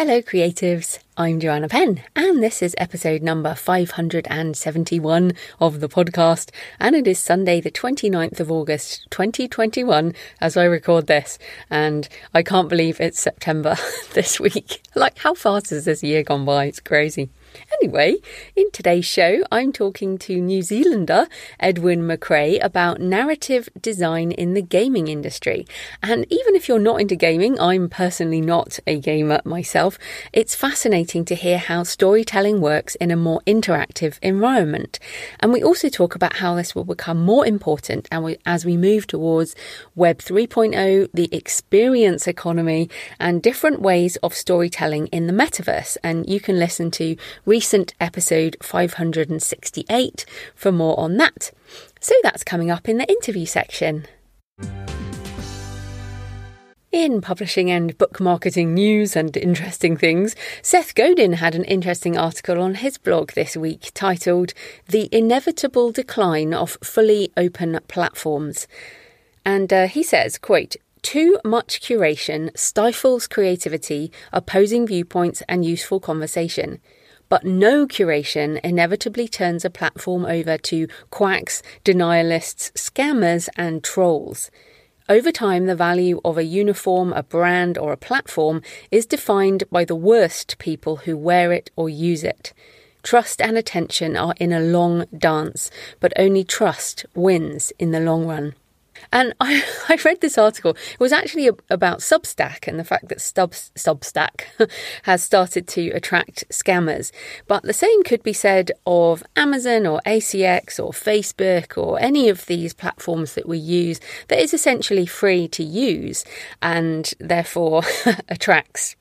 Hello, creatives. I'm Joanna Penn, and this is episode number 571 of the podcast. And it is Sunday, the 29th of August, 2021, as I record this. And I can't believe it's September this week. Like, how fast has this year gone by? It's crazy. Anyway, in today's show, I'm talking to New Zealander Edwin McRae about narrative design in the gaming industry. And even if you're not into gaming, I'm personally not a gamer myself, it's fascinating to hear how storytelling works in a more interactive environment. And we also talk about how this will become more important as we move towards Web 3.0, the experience economy, and different ways of storytelling in the metaverse. And you can listen to recent episode 568 for more on that. So that's coming up in the interview section. In publishing and book marketing news and interesting things, Seth Godin had an interesting article on his blog this week titled The Inevitable Decline of Fully Open Platforms. And uh, he says, quote, too much curation stifles creativity, opposing viewpoints, and useful conversation. But no curation inevitably turns a platform over to quacks, denialists, scammers, and trolls. Over time, the value of a uniform, a brand, or a platform is defined by the worst people who wear it or use it. Trust and attention are in a long dance, but only trust wins in the long run. And I, I read this article. It was actually about Substack and the fact that Stub, Substack has started to attract scammers. But the same could be said of Amazon or ACX or Facebook or any of these platforms that we use that is essentially free to use and therefore attracts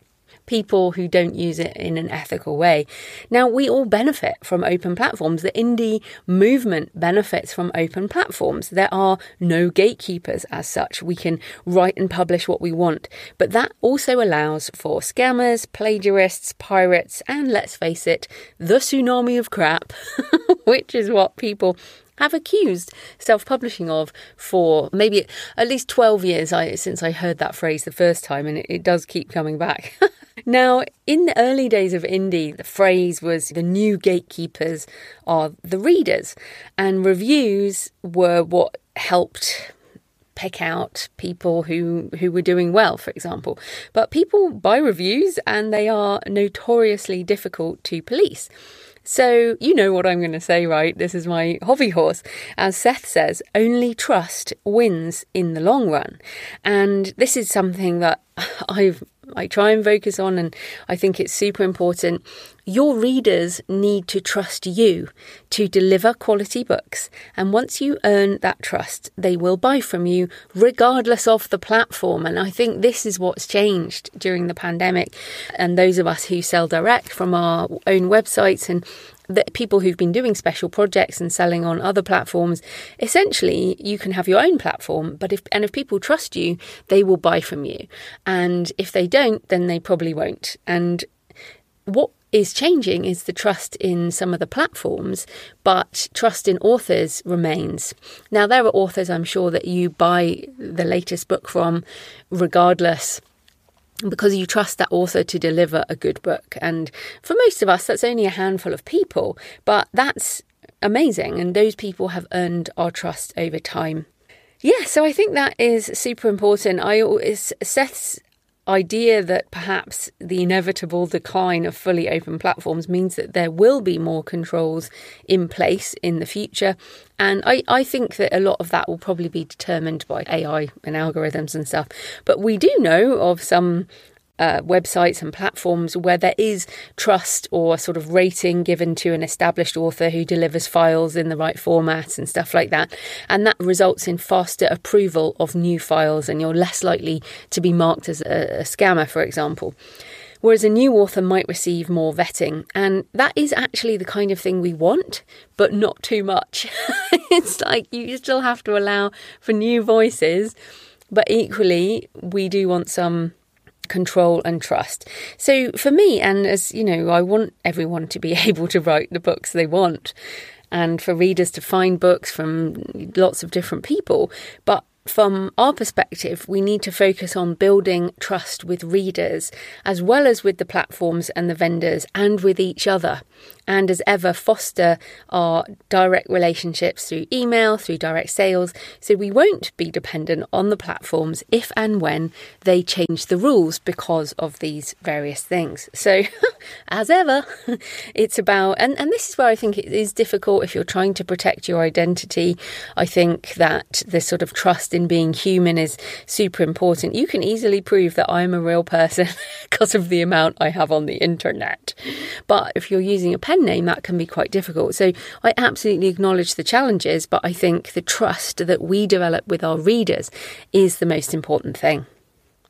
people who don't use it in an ethical way. Now, we all benefit from open platforms. The indie movement benefits from open platforms. There are no gatekeepers as such. We can write and publish what we want. But that also allows for scammers, plagiarists, pirates, and let's face it, the tsunami of crap, which is what people have accused self publishing of for maybe at least 12 years I, since I heard that phrase the first time, and it, it does keep coming back. now, in the early days of indie, the phrase was the new gatekeepers are the readers, and reviews were what helped pick out people who who were doing well for example. But people buy reviews and they are notoriously difficult to police so, you know what I'm going to say, right? This is my hobby horse. As Seth says, only trust wins in the long run. And this is something that I've I try and focus on, and I think it's super important. Your readers need to trust you to deliver quality books. And once you earn that trust, they will buy from you regardless of the platform. And I think this is what's changed during the pandemic. And those of us who sell direct from our own websites and the people who've been doing special projects and selling on other platforms, essentially you can have your own platform, but if and if people trust you, they will buy from you. And if they don't, then they probably won't. And what is changing is the trust in some of the platforms, but trust in authors remains. Now, there are authors I'm sure that you buy the latest book from regardless because you trust that author to deliver a good book. And for most of us, that's only a handful of people, but that's amazing. And those people have earned our trust over time. Yeah, so I think that is super important. I always Seth's idea that perhaps the inevitable decline of fully open platforms means that there will be more controls in place in the future. And I, I think that a lot of that will probably be determined by AI and algorithms and stuff. But we do know of some uh, websites and platforms where there is trust or sort of rating given to an established author who delivers files in the right formats and stuff like that. And that results in faster approval of new files, and you're less likely to be marked as a, a scammer, for example. whereas a new author might receive more vetting. And that is actually the kind of thing we want, but not too much. it's like you still have to allow for new voices, but equally, we do want some control and trust. So for me, and as you know, I want everyone to be able to write the books they want and for readers to find books from lots of different people. But from our perspective, we need to focus on building trust with readers, as well as with the platforms and the vendors and with each other and as ever foster our direct relationships through email, through direct sales, so we won't be dependent on the platforms if and when they change the rules because of these various things. So, as ever, it's about, and, and this is where I think it is difficult if you're trying to protect your identity. I think that this sort of trust in being human is super important. You can easily prove that I'm a real person because of the amount I have on the internet. But if you're using a pen name, that can be quite difficult. So I absolutely acknowledge the challenges, but I think the trust that we develop with our readers is the most important thing.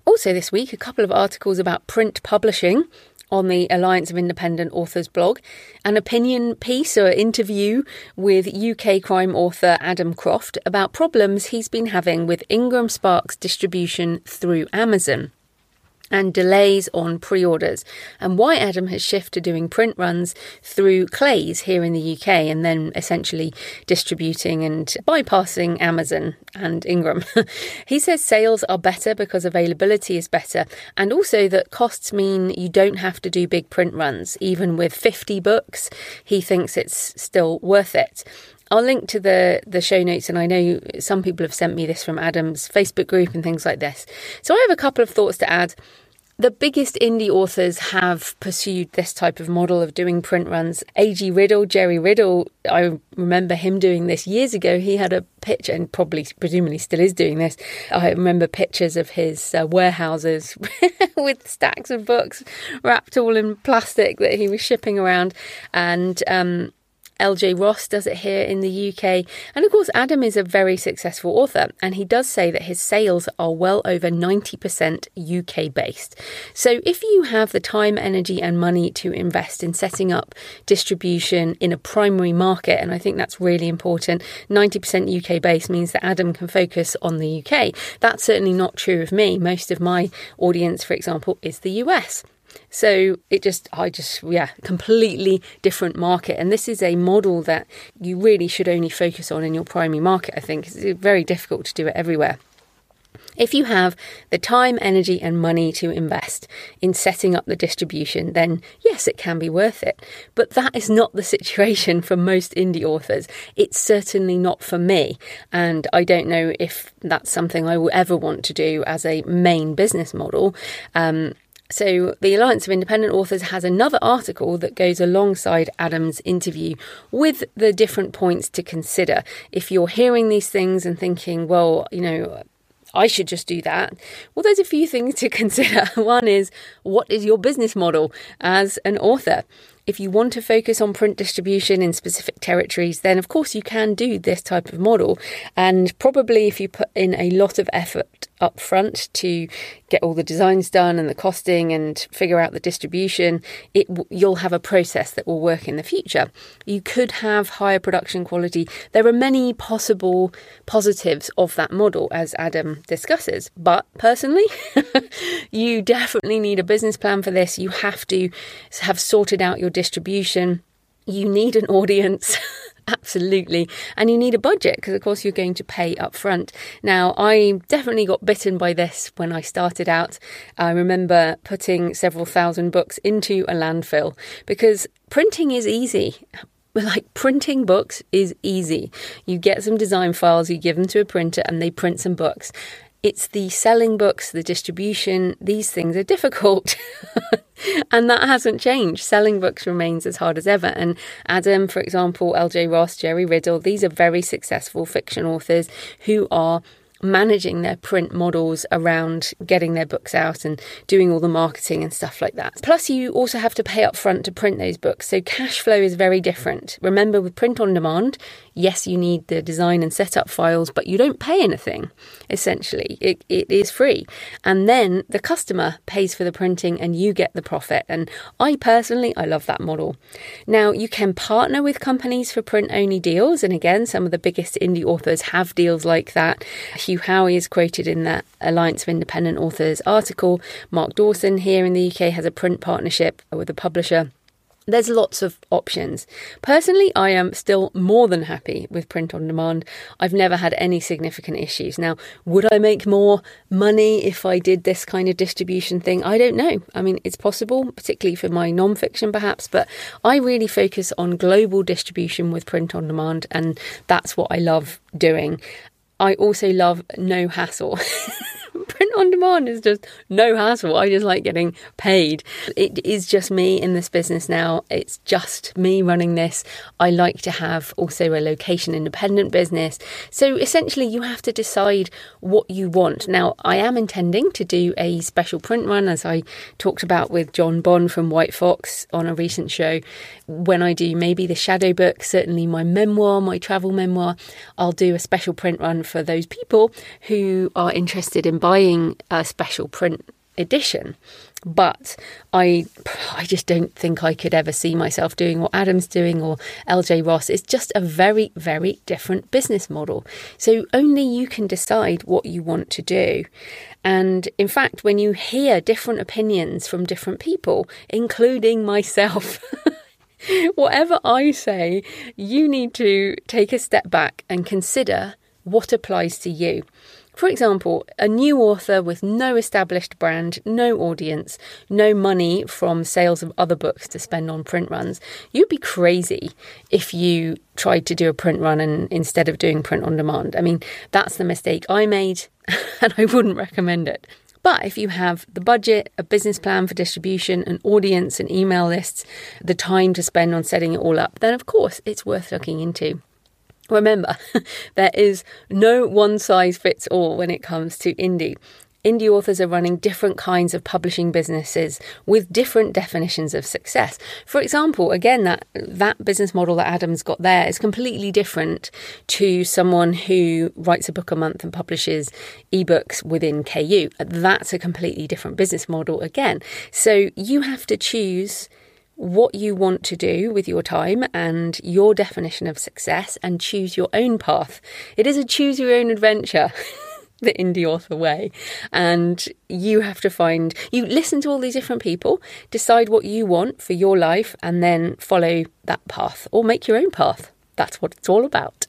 Also, this week, a couple of articles about print publishing on the Alliance of Independent Authors blog, an opinion piece or interview with UK crime author Adam Croft about problems he's been having with Ingram Sparks distribution through Amazon and delays on pre orders, and why Adam has shifted to doing print runs through Clays here in the UK and then essentially distributing and bypassing Amazon and Ingram. he says sales are better because availability is better, and also that costs mean you don't have to do big print runs. Even with 50 books, he thinks it's still worth it. I'll link to the the show notes, and I know some people have sent me this from Adam's Facebook group and things like this. So I have a couple of thoughts to add. The biggest indie authors have pursued this type of model of doing print runs. A.G. Riddle, Jerry Riddle, I remember him doing this years ago. He had a picture, and probably, presumably, still is doing this. I remember pictures of his uh, warehouses with stacks of books wrapped all in plastic that he was shipping around. And um, LJ Ross does it here in the UK. And of course, Adam is a very successful author, and he does say that his sales are well over 90% UK based. So if you have the time, energy, and money to invest in setting up distribution in a primary market, and I think that's really important, 90% UK based means that Adam can focus on the UK. That's certainly not true of me. Most of my audience, for example, is the US. So it just, I just, yeah, completely different market. And this is a model that you really should only focus on in your primary market, I think. It's very difficult to do it everywhere. If you have the time, energy, and money to invest in setting up the distribution, then yes, it can be worth it. But that is not the situation for most indie authors. It's certainly not for me. And I don't know if that's something I will ever want to do as a main business model. Um, so, the Alliance of Independent Authors has another article that goes alongside Adam's interview with the different points to consider. If you're hearing these things and thinking, well, you know, I should just do that. Well, there's a few things to consider. One is what is your business model as an author? If you want to focus on print distribution in specific territories, then of course you can do this type of model. And probably if you put in a lot of effort up front to get all the designs done and the costing and figure out the distribution, it you'll have a process that will work in the future. You could have higher production quality. There are many possible positives of that model, as Adam discusses. But personally, you definitely need a business plan for this. You have to have sorted out your distribution. You need an audience. Absolutely. And you need a budget because, of course, you're going to pay up front. Now, I definitely got bitten by this when I started out. I remember putting several thousand books into a landfill because printing is easy like printing books is easy. You get some design files, you give them to a printer, and they print some books. It's the selling books, the distribution, these things are difficult. and that hasn't changed. Selling books remains as hard as ever. And Adam, for example, LJ Ross, Jerry Riddle, these are very successful fiction authors who are managing their print models around getting their books out and doing all the marketing and stuff like that. Plus, you also have to pay up front to print those books, so cash flow is very different. Remember, with print on demand, Yes, you need the design and setup files, but you don't pay anything, essentially. It, it is free. And then the customer pays for the printing and you get the profit. And I personally, I love that model. Now, you can partner with companies for print only deals. And again, some of the biggest indie authors have deals like that. Hugh Howey is quoted in that Alliance of Independent Authors article. Mark Dawson here in the UK has a print partnership with a publisher. There's lots of options. Personally, I am still more than happy with print on demand. I've never had any significant issues. Now, would I make more money if I did this kind of distribution thing? I don't know. I mean, it's possible, particularly for my non-fiction perhaps, but I really focus on global distribution with print on demand, and that's what I love doing. I also love no hassle. on demand is just no hassle. I just like getting paid. It is just me in this business now. It's just me running this. I like to have also a location independent business. So essentially, you have to decide what you want. Now, I am intending to do a special print run, as I talked about with John Bond from White Fox on a recent show. When I do maybe the shadow book, certainly my memoir, my travel memoir, I'll do a special print run for those people who are interested in buying a special print edition. But I, I just don't think I could ever see myself doing what Adam's doing or LJ Ross. It's just a very, very different business model. So only you can decide what you want to do. And in fact, when you hear different opinions from different people, including myself, whatever I say, you need to take a step back and consider what applies to you. For example, a new author with no established brand, no audience, no money from sales of other books to spend on print runs, you'd be crazy if you tried to do a print run and instead of doing print on demand. I mean, that's the mistake I made and I wouldn't recommend it. But if you have the budget, a business plan for distribution, an audience, and email lists, the time to spend on setting it all up, then of course it's worth looking into. Remember, there is no one size fits all when it comes to indie. Indie authors are running different kinds of publishing businesses with different definitions of success. For example, again, that, that business model that Adam's got there is completely different to someone who writes a book a month and publishes ebooks within KU. That's a completely different business model again. So you have to choose what you want to do with your time and your definition of success and choose your own path. It is a choose your own adventure. the indie author way. And you have to find, you listen to all these different people, decide what you want for your life, and then follow that path or make your own path. That's what it's all about.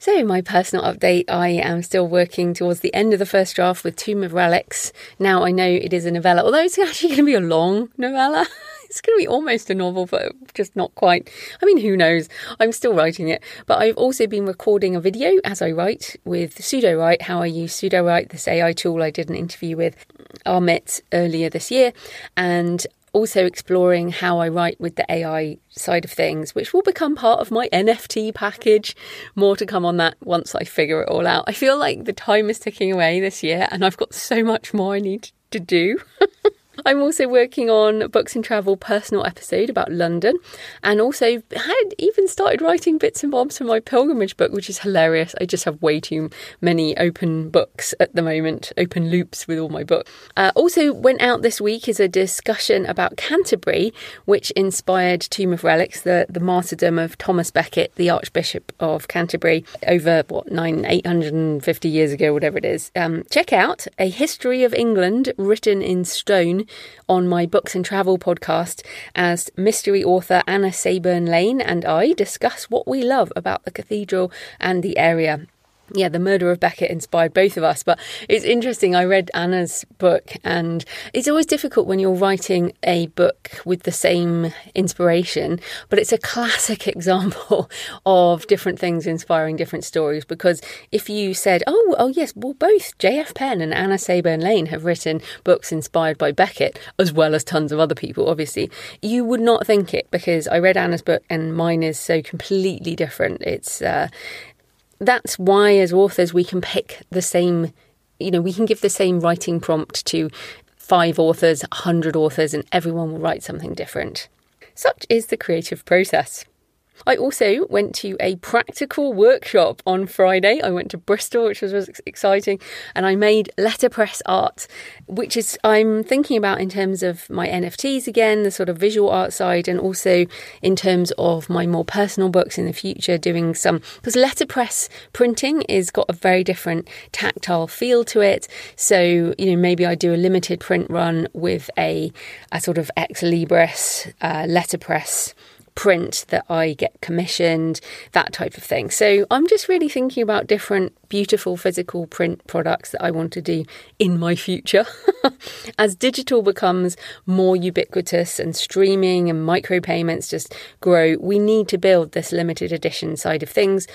So, my personal update I am still working towards the end of the first draft with Tomb of Relics. Now, I know it is a novella, although it's actually going to be a long novella. it's going to be almost a novel, but just not quite. I mean, who knows? I'm still writing it. But I've also been recording a video as I write with Sudowrite, how I use Sudowrite, this AI tool I did an interview with Amit earlier this year. And also exploring how I write with the AI side of things, which will become part of my NFT package. More to come on that once I figure it all out. I feel like the time is ticking away this year and I've got so much more I need to do. I'm also working on Books and Travel personal episode about London and also had even started writing bits and bobs for my pilgrimage book, which is hilarious. I just have way too many open books at the moment, open loops with all my books. Uh, also, went out this week is a discussion about Canterbury, which inspired Tomb of Relics, the, the martyrdom of Thomas Becket, the Archbishop of Canterbury, over what, nine, 850 years ago, whatever it is. Um, check out A History of England written in stone on my Books and Travel podcast as mystery author Anna Sayburn Lane and I discuss what we love about the cathedral and the area yeah, the murder of Becket inspired both of us. But it's interesting. I read Anna's book, and it's always difficult when you're writing a book with the same inspiration. But it's a classic example of different things inspiring different stories. Because if you said, "Oh, oh yes, well, both J.F. Penn and Anna Sayburn Lane have written books inspired by Becket, as well as tons of other people," obviously, you would not think it because I read Anna's book, and mine is so completely different. It's uh, that's why, as authors, we can pick the same, you know, we can give the same writing prompt to five authors, a hundred authors, and everyone will write something different. Such is the creative process. I also went to a practical workshop on Friday. I went to Bristol, which was exciting, and I made letterpress art, which is I'm thinking about in terms of my NFTs again, the sort of visual art side, and also in terms of my more personal books in the future, doing some because letterpress printing is got a very different tactile feel to it. So you know maybe I do a limited print run with a a sort of ex libris uh, letterpress print that I get commissioned, that type of thing. So I'm just really thinking about different beautiful physical print products that I want to do in my future. As digital becomes more ubiquitous and streaming and micropayments just grow, we need to build this limited edition side of things.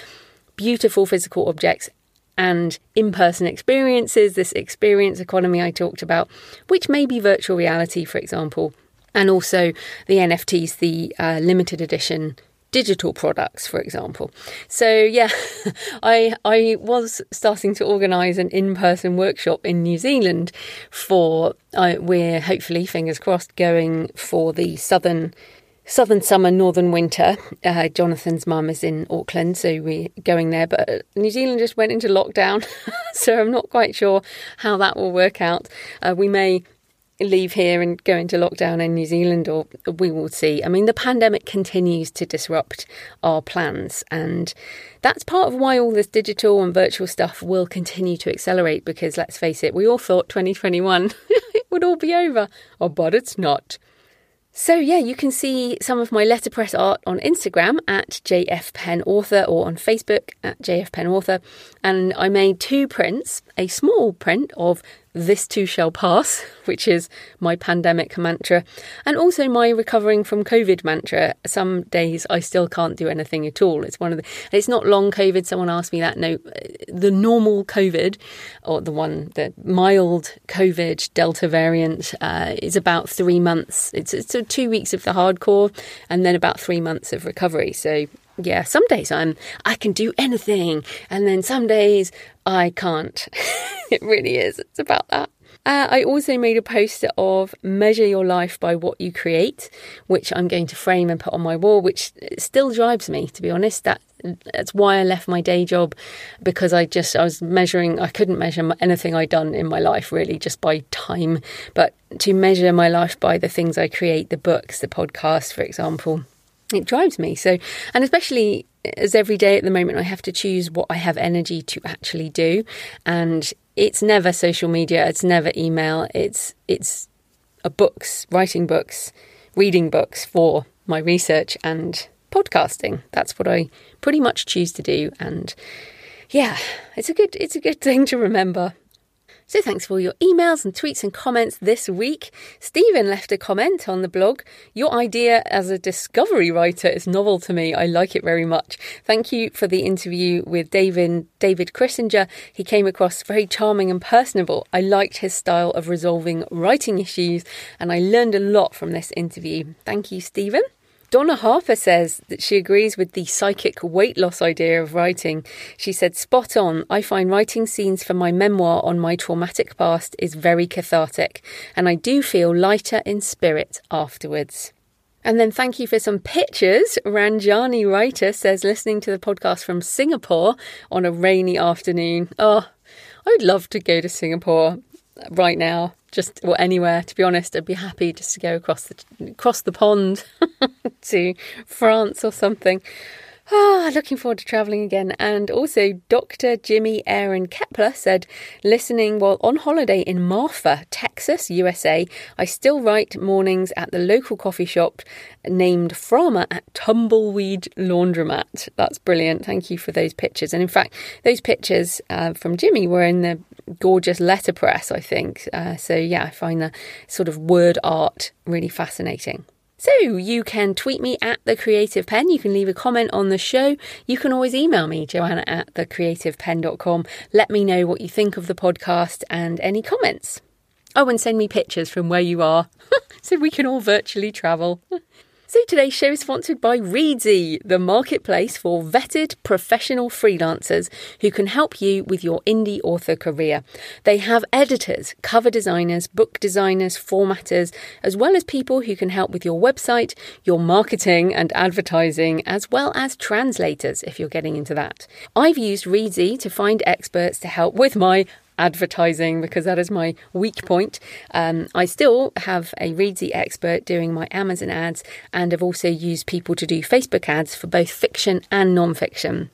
Beautiful physical objects and in person experiences, this experience economy I talked about, which may be virtual reality, for example, and also the NFTs, the uh, limited edition digital products, for example. So yeah, I I was starting to organise an in-person workshop in New Zealand for uh, we're hopefully fingers crossed going for the southern southern summer, northern winter. Uh, Jonathan's mum is in Auckland, so we're going there. But New Zealand just went into lockdown, so I'm not quite sure how that will work out. Uh, we may leave here and go into lockdown in New Zealand, or we will see. I mean, the pandemic continues to disrupt our plans, and that's part of why all this digital and virtual stuff will continue to accelerate. Because let's face it, we all thought 2021 it would all be over, oh, but it's not. So, yeah, you can see some of my letterpress art on Instagram at jfpennauthor or on Facebook at jfpennauthor. And I made two prints a small print of this too shall pass, which is my pandemic mantra, and also my recovering from COVID mantra. Some days I still can't do anything at all. It's one of the, it's not long COVID. Someone asked me that. No, the normal COVID, or the one, the mild COVID Delta variant, uh, is about three months. It's, it's two weeks of the hardcore and then about three months of recovery. So yeah, some days I'm I can do anything, and then some days I can't. it really is. It's about that. Uh, I also made a poster of measure your life by what you create, which I'm going to frame and put on my wall, which still drives me, to be honest. That that's why I left my day job because I just I was measuring. I couldn't measure anything I'd done in my life really just by time, but to measure my life by the things I create, the books, the podcast, for example it drives me. So, and especially as every day at the moment, I have to choose what I have energy to actually do, and it's never social media, it's never email, it's it's a books, writing books, reading books for my research and podcasting. That's what I pretty much choose to do, and yeah, it's a good it's a good thing to remember. So thanks for all your emails and tweets and comments this week. Stephen left a comment on the blog. Your idea as a discovery writer is novel to me. I like it very much. Thank you for the interview with David David Crissinger. He came across very charming and personable. I liked his style of resolving writing issues and I learned a lot from this interview. Thank you, Stephen. Donna Harper says that she agrees with the psychic weight loss idea of writing. She said, spot on. I find writing scenes for my memoir on my traumatic past is very cathartic, and I do feel lighter in spirit afterwards. And then thank you for some pictures. Ranjani Writer says, listening to the podcast from Singapore on a rainy afternoon. Oh, I'd love to go to Singapore right now just or anywhere to be honest i'd be happy just to go across the across the pond to france or something Ah, looking forward to travelling again. And also, Dr. Jimmy Aaron Kepler said, listening while on holiday in Marfa, Texas, USA, I still write mornings at the local coffee shop named Frama at Tumbleweed Laundromat. That's brilliant. Thank you for those pictures. And in fact, those pictures uh, from Jimmy were in the gorgeous letterpress, I think. Uh, so, yeah, I find the sort of word art really fascinating. So you can tweet me at the Creative Pen. You can leave a comment on the show. You can always email me, joanna at thecreativepenn.com. Let me know what you think of the podcast and any comments. Oh, and send me pictures from where you are so we can all virtually travel. So today's show is sponsored by Reedsy, the marketplace for vetted professional freelancers who can help you with your indie author career. They have editors, cover designers, book designers, formatters, as well as people who can help with your website, your marketing and advertising, as well as translators if you're getting into that. I've used Reedsy to find experts to help with my advertising because that is my weak point. Um, I still have a Reedsy expert doing my Amazon ads and have also used people to do Facebook ads for both fiction and non-fiction.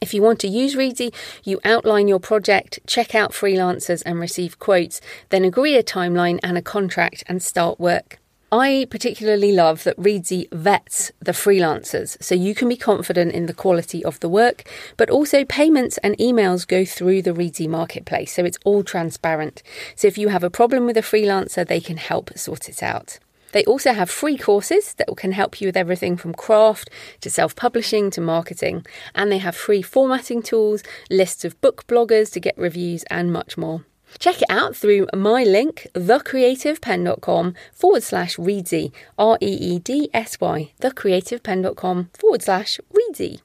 If you want to use Reedsy, you outline your project, check out freelancers and receive quotes, then agree a timeline and a contract and start work. I particularly love that Reedsy vets the freelancers so you can be confident in the quality of the work, but also payments and emails go through the Reedsy marketplace, so it's all transparent. So if you have a problem with a freelancer, they can help sort it out. They also have free courses that can help you with everything from craft to self publishing to marketing. And they have free formatting tools, lists of book bloggers to get reviews, and much more. Check it out through my link, thecreativepenn.com forward slash reedsy, R E E D S Y, thecreativepenn.com forward slash reedsy.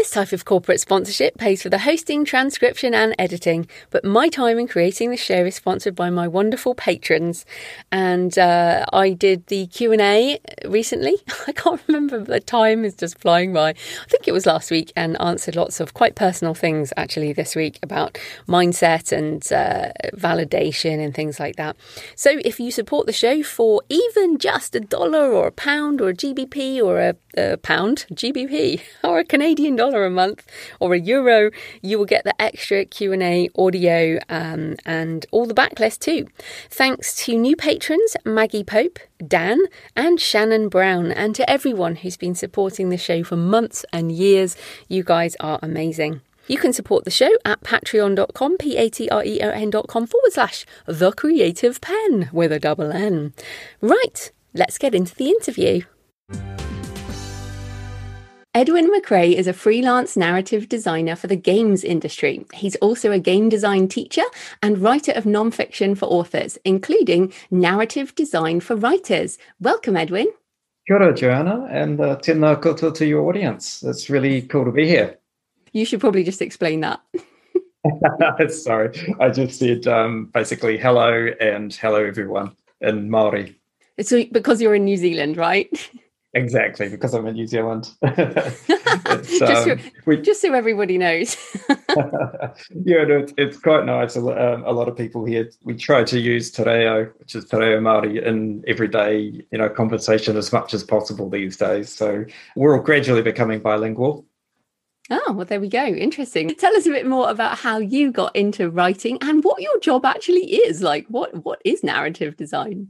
This type of corporate sponsorship pays for the hosting, transcription, and editing, but my time in creating the show is sponsored by my wonderful patrons. And uh, I did the Q and A recently. I can't remember. The time is just flying by. I think it was last week, and answered lots of quite personal things actually this week about mindset and uh, validation and things like that. So if you support the show for even just a dollar or a pound or a GBP or a, a pound GBP or a Canadian dollar a month or a euro, you will get the extra Q&A audio um, and all the backlist too. Thanks to new patrons Maggie Pope, Dan, and Shannon Brown, and to everyone who's been supporting the show for months and years. You guys are amazing. You can support the show at patreon.com, P A T R E O N.com forward slash the creative pen with a double N. Right, let's get into the interview. Edwin McRae is a freelance narrative designer for the games industry. He's also a game design teacher and writer of nonfiction for authors, including narrative design for writers. Welcome, Edwin. Kia ora, Joanna, and uh, tēnā koutou to your audience. It's really cool to be here. You should probably just explain that. Sorry, I just said um, basically hello and hello everyone in Maori. It's because you're in New Zealand, right? Exactly, because I'm in New Zealand. just, um, so, we, just, so, everybody knows. yeah, no, it's, it's, quite nice. Um, a lot of people here, we try to use te reo, which is te reo Māori, in everyday you know, conversation as much as possible these days. So we're all gradually becoming bilingual. Oh, well, there we go. Interesting. Tell us a bit more about how you got into writing and what your job actually is. Like, what what is narrative design?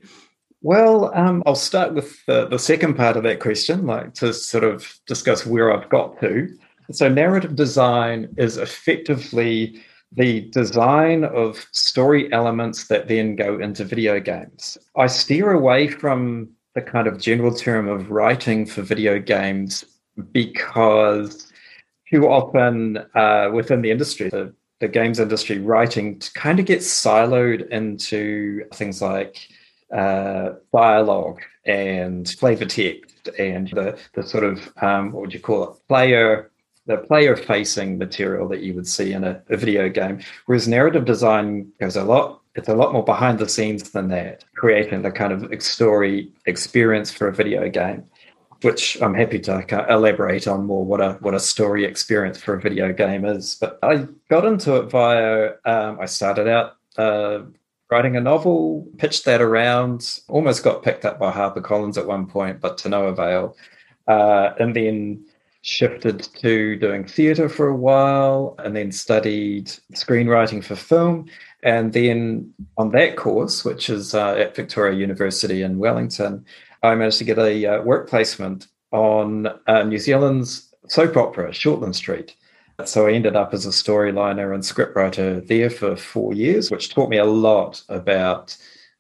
Well, um, I'll start with the, the second part of that question, like to sort of discuss where I've got to. So, narrative design is effectively the design of story elements that then go into video games. I steer away from the kind of general term of writing for video games because too often uh, within the industry, the, the games industry, writing kind of gets siloed into things like uh, dialogue and flavor text and the, the sort of um, what would you call it player the player facing material that you would see in a, a, video game whereas narrative design goes a lot it's a lot more behind the scenes than that creating the kind of story experience for a video game which I'm happy to elaborate on more what a what a story experience for a video game is. But I got into it via um, I started out uh, writing a novel, pitched that around, almost got picked up by HarperCollins at one point, but to no avail. Uh, and then shifted to doing theatre for a while, and then studied screenwriting for film. And then on that course, which is uh, at Victoria University in Wellington, I managed to get a uh, work placement on uh, New Zealand's soap opera, Shortland Street. So I ended up as a storyliner and scriptwriter there for four years, which taught me a lot about,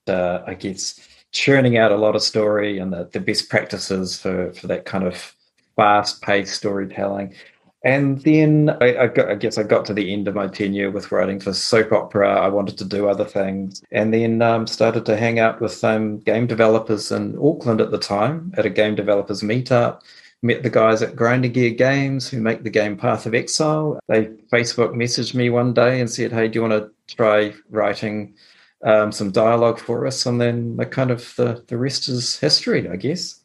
uh, I guess, churning out a lot of story and the, the best practices for, for that kind of fast paced storytelling. And then I, I, got, I, guess I got to the end of my tenure with writing for soap opera. I wanted to do other things, and then um, started to hang out with um, game developers in Auckland at the time at a game developers meetup. Met the guys at Grinding Gear Games who make the game Path of Exile. They Facebook messaged me one day and said, "Hey, do you want to try writing um, some dialogue for us?" And then the kind of the the rest is history, I guess.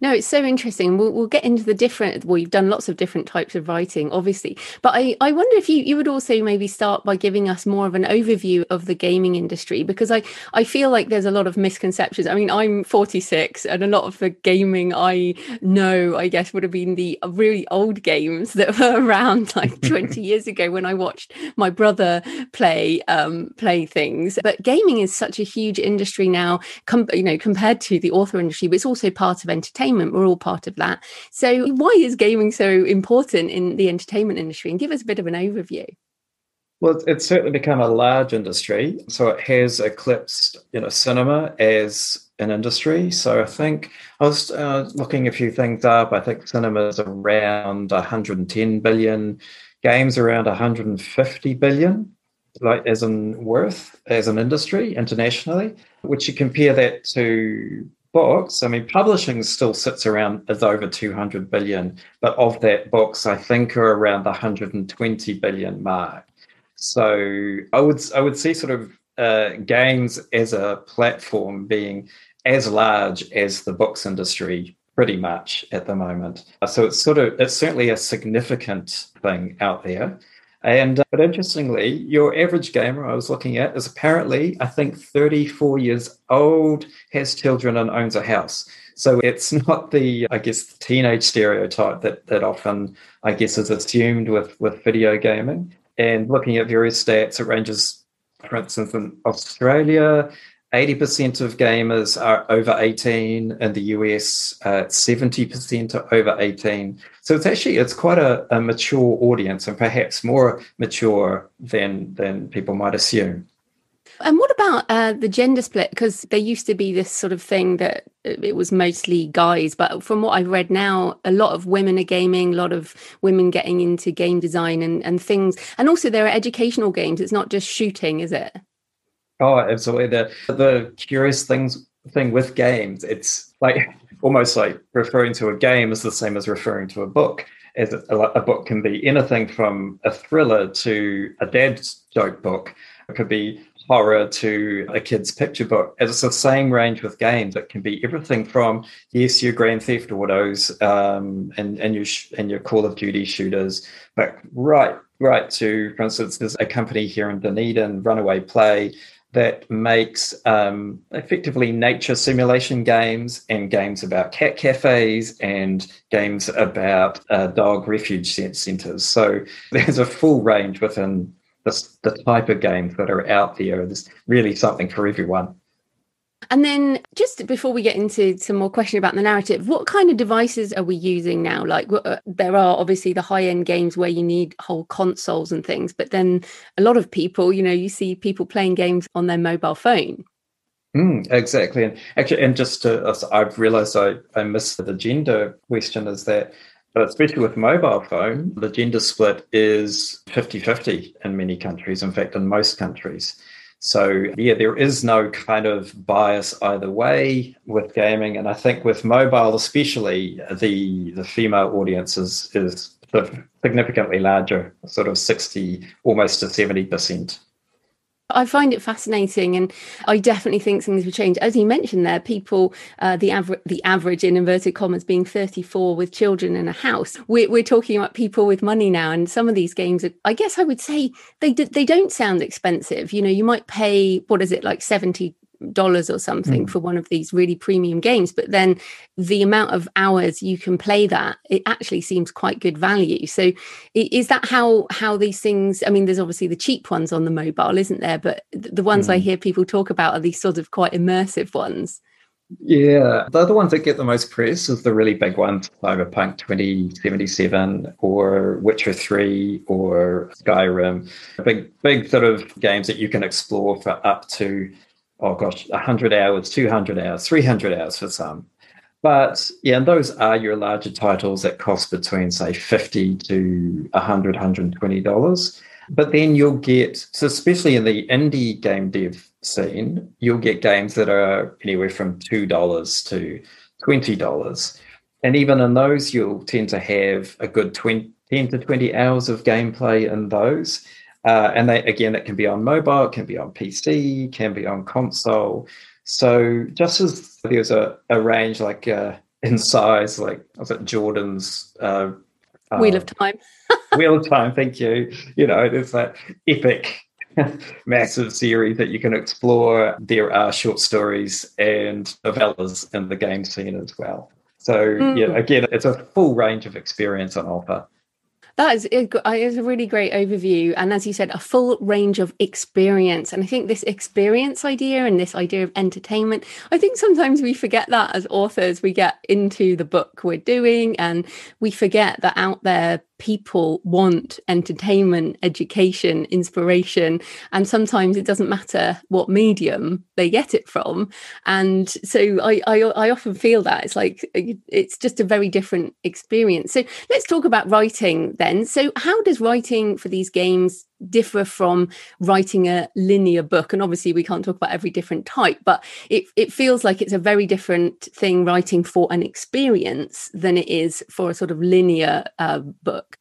No, it's so interesting. We'll, we'll get into the different, well, you've done lots of different types of writing, obviously. But I, I wonder if you, you would also maybe start by giving us more of an overview of the gaming industry, because I, I feel like there's a lot of misconceptions. I mean, I'm 46, and a lot of the gaming I know, I guess, would have been the really old games that were around like 20 years ago when I watched my brother play um, play things. But gaming is such a huge industry now, com- you know, compared to the author industry, but it's also part of entertainment entertainment. We're all part of that. So, why is gaming so important in the entertainment industry? And give us a bit of an overview. Well, it's certainly become a large industry. So it has eclipsed, you know, cinema as an industry. So I think I was uh, looking a few things up. I think cinema is around 110 billion, games around 150 billion, like as in worth as an industry internationally. Which you compare that to books, I mean, publishing still sits around as over 200 billion, but of that, books I think are around the 120 billion mark. So I would I would see sort of uh, games as a platform being as large as the books industry pretty much at the moment. So it's sort of it's certainly a significant thing out there. And uh, but interestingly, your average gamer I was looking at is apparently, I think, 34 years old, has children, and owns a house. So it's not the, I guess, the teenage stereotype that that often, I guess, is assumed with with video gaming. And looking at various stats, it ranges, for instance, in Australia, 80% of gamers are over 18 in the US, uh, 70% are over 18. So it's actually, it's quite a, a mature audience and perhaps more mature than, than people might assume. And what about uh, the gender split? Because there used to be this sort of thing that it was mostly guys, but from what I've read now, a lot of women are gaming, a lot of women getting into game design and, and things. And also, there are educational games. It's not just shooting, is it? Oh, absolutely. The the curious things thing with games, it's like almost like referring to a game is the same as referring to a book. As a, a book can be anything from a thriller to a dad's joke book. It could be horror to a kid's picture book. It's the same range with games. It can be everything from yes, your Grand Theft Autos um, and and your and your Call of Duty shooters, but right right to, for instance, there's a company here in Dunedin, Runaway Play, that makes um, effectively nature simulation games and games about cat cafes and games about uh, dog refuge centers. So there's a full range within the type of games that are out there. There's really something for everyone. And then, just before we get into some more question about the narrative, what kind of devices are we using now? Like, uh, there are obviously the high end games where you need whole consoles and things, but then a lot of people, you know, you see people playing games on their mobile phone. Mm, exactly. And actually, and just to, uh, I've realized I, I missed the gender question is that, especially with mobile phone, the gender split is 50 50 in many countries, in fact, in most countries. So yeah, there is no kind of bias either way with gaming, and I think with mobile especially, the the female audience is is significantly larger, sort of sixty, almost to seventy percent. I find it fascinating, and I definitely think things will change. As you mentioned, there, people, uh, the the average in inverted commas, being thirty-four with children in a house. We're, we're talking about people with money now, and some of these games, I guess, I would say they they don't sound expensive. You know, you might pay what is it like seventy dollars or something mm. for one of these really premium games but then the amount of hours you can play that it actually seems quite good value so is that how how these things i mean there's obviously the cheap ones on the mobile isn't there but the ones mm. i hear people talk about are these sort of quite immersive ones yeah, the other ones that get the most press is the really big ones, Cyberpunk 2077 or Witcher 3 or Skyrim. Big, big sort of games that you can explore for up to oh gosh, 100 hours, 200 hours, 300 hours for some. But yeah, and those are your larger titles that cost between say 50 to 100, 120 dollars. But then you'll get, so especially in the indie game dev scene, you'll get games that are anywhere from $2 to $20. And even in those, you'll tend to have a good 20, 10 to 20 hours of gameplay in those. Uh, and they, again, it can be on mobile, it can be on PC, can be on console. So just as there's a, a range like uh, in size, like was it Jordan's uh, Wheel of uh, Time? Wheel of Time, thank you. You know, there's that epic, massive series that you can explore. There are short stories and novellas in the game scene as well. So, mm. yeah, again, it's a full range of experience on offer. That is, is a really great overview. And as you said, a full range of experience. And I think this experience idea and this idea of entertainment, I think sometimes we forget that as authors. We get into the book we're doing and we forget that out there, people want entertainment, education, inspiration. And sometimes it doesn't matter what medium they get it from. And so I, I, I, often feel that it's like it's just a very different experience. So let's talk about writing then. So, how does writing for these games differ from writing a linear book and obviously we can't talk about every different type but it, it feels like it's a very different thing writing for an experience than it is for a sort of linear uh, book.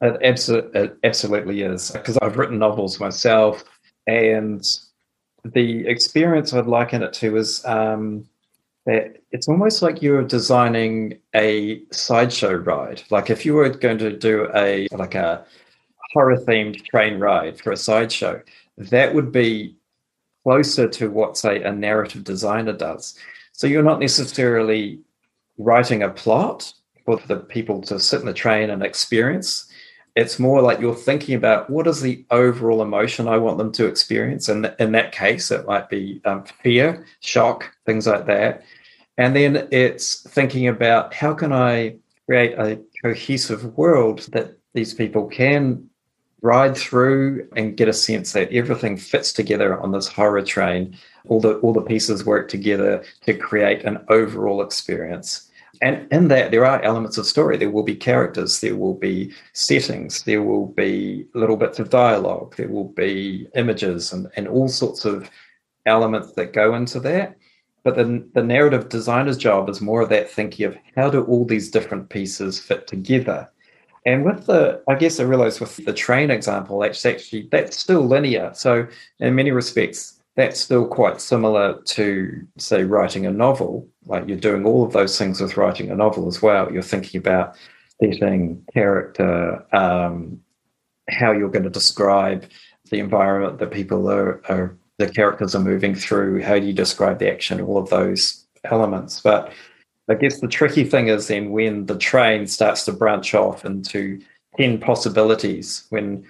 It absolutely, it absolutely is because i've written novels myself and the experience i'd liken it to is um, that it's almost like you're designing a sideshow ride. Like if you were going to do a like a horror themed train ride for a sideshow, that would be closer to what, say, a narrative designer does. So you're not necessarily writing a plot for the people to sit in the train and experience. It's more like you're thinking about what is the overall emotion I want them to experience. And in that case, it might be um, fear, shock, things like that. And then it's thinking about how can I create a cohesive world that these people can ride through and get a sense that everything fits together on this horror train. All the all the pieces work together to create an overall experience. And in that, there are elements of story. There will be characters, there will be settings, there will be little bits of dialogue, there will be images, and, and all sorts of elements that go into that. But the, the narrative designer's job is more of that thinking of how do all these different pieces fit together and with the, I guess I realized with the train example, that's actually that's still linear. So in many respects, that's still quite similar to say writing a novel. Like you're doing all of those things with writing a novel as well. You're thinking about setting, character, um, how you're going to describe the environment that people are, are the characters are moving through. How do you describe the action? All of those elements, but I guess the tricky thing is then when the train starts to branch off into 10 possibilities, when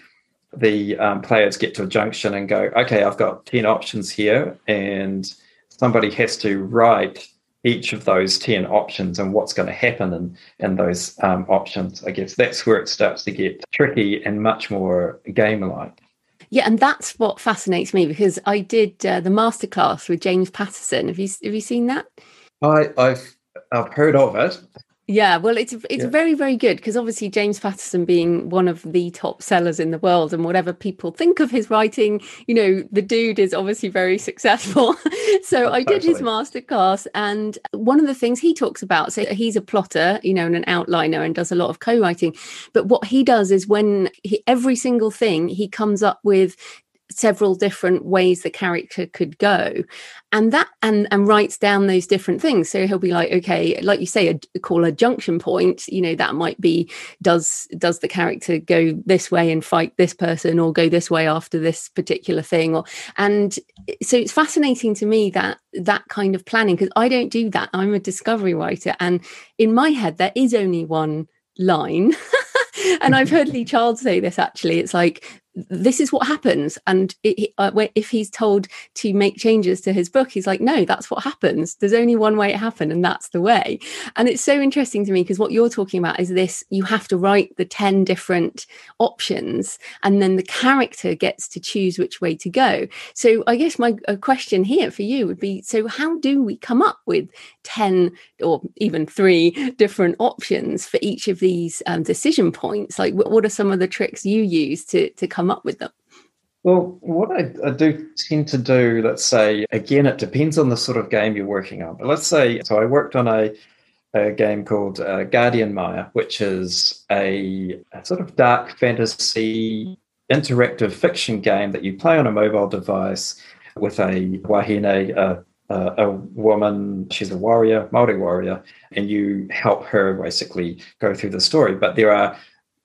the um, players get to a junction and go, okay, I've got 10 options here, and somebody has to write each of those 10 options and what's going to happen in, in those um, options. I guess that's where it starts to get tricky and much more game like. Yeah, and that's what fascinates me because I did uh, the masterclass with James Patterson. Have you have you seen that? I, I've I've heard of it. Yeah, well, it's it's yeah. very very good because obviously James Patterson being one of the top sellers in the world, and whatever people think of his writing, you know, the dude is obviously very successful. so oh, I did his masterclass, and one of the things he talks about, so he's a plotter, you know, and an outliner, and does a lot of co-writing. But what he does is when he, every single thing he comes up with several different ways the character could go. And that and and writes down those different things. So he'll be like okay like you say a, call a junction point you know that might be does does the character go this way and fight this person or go this way after this particular thing or and so it's fascinating to me that that kind of planning because i don't do that. I'm a discovery writer and in my head there is only one line. And I've mm-hmm. heard Lee Child say this actually. It's like this is what happens. And it, uh, if he's told to make changes to his book, he's like, no, that's what happens. There's only one way it happened, and that's the way. And it's so interesting to me because what you're talking about is this you have to write the 10 different options, and then the character gets to choose which way to go. So I guess my question here for you would be so, how do we come up with 10 or even three different options for each of these um, decision points? Like, what are some of the tricks you use to, to come up with them? Well, what I, I, do tend to do, let's say, again, it depends on the sort of game you're working on. But let's say, so I worked on a, a game called uh, Guardian Maya, which is a, a, sort of dark fantasy interactive fiction game that you play on a mobile device with a wahine, a, a woman, she's a warrior, Maori warrior, and you help her basically go through the story. But there are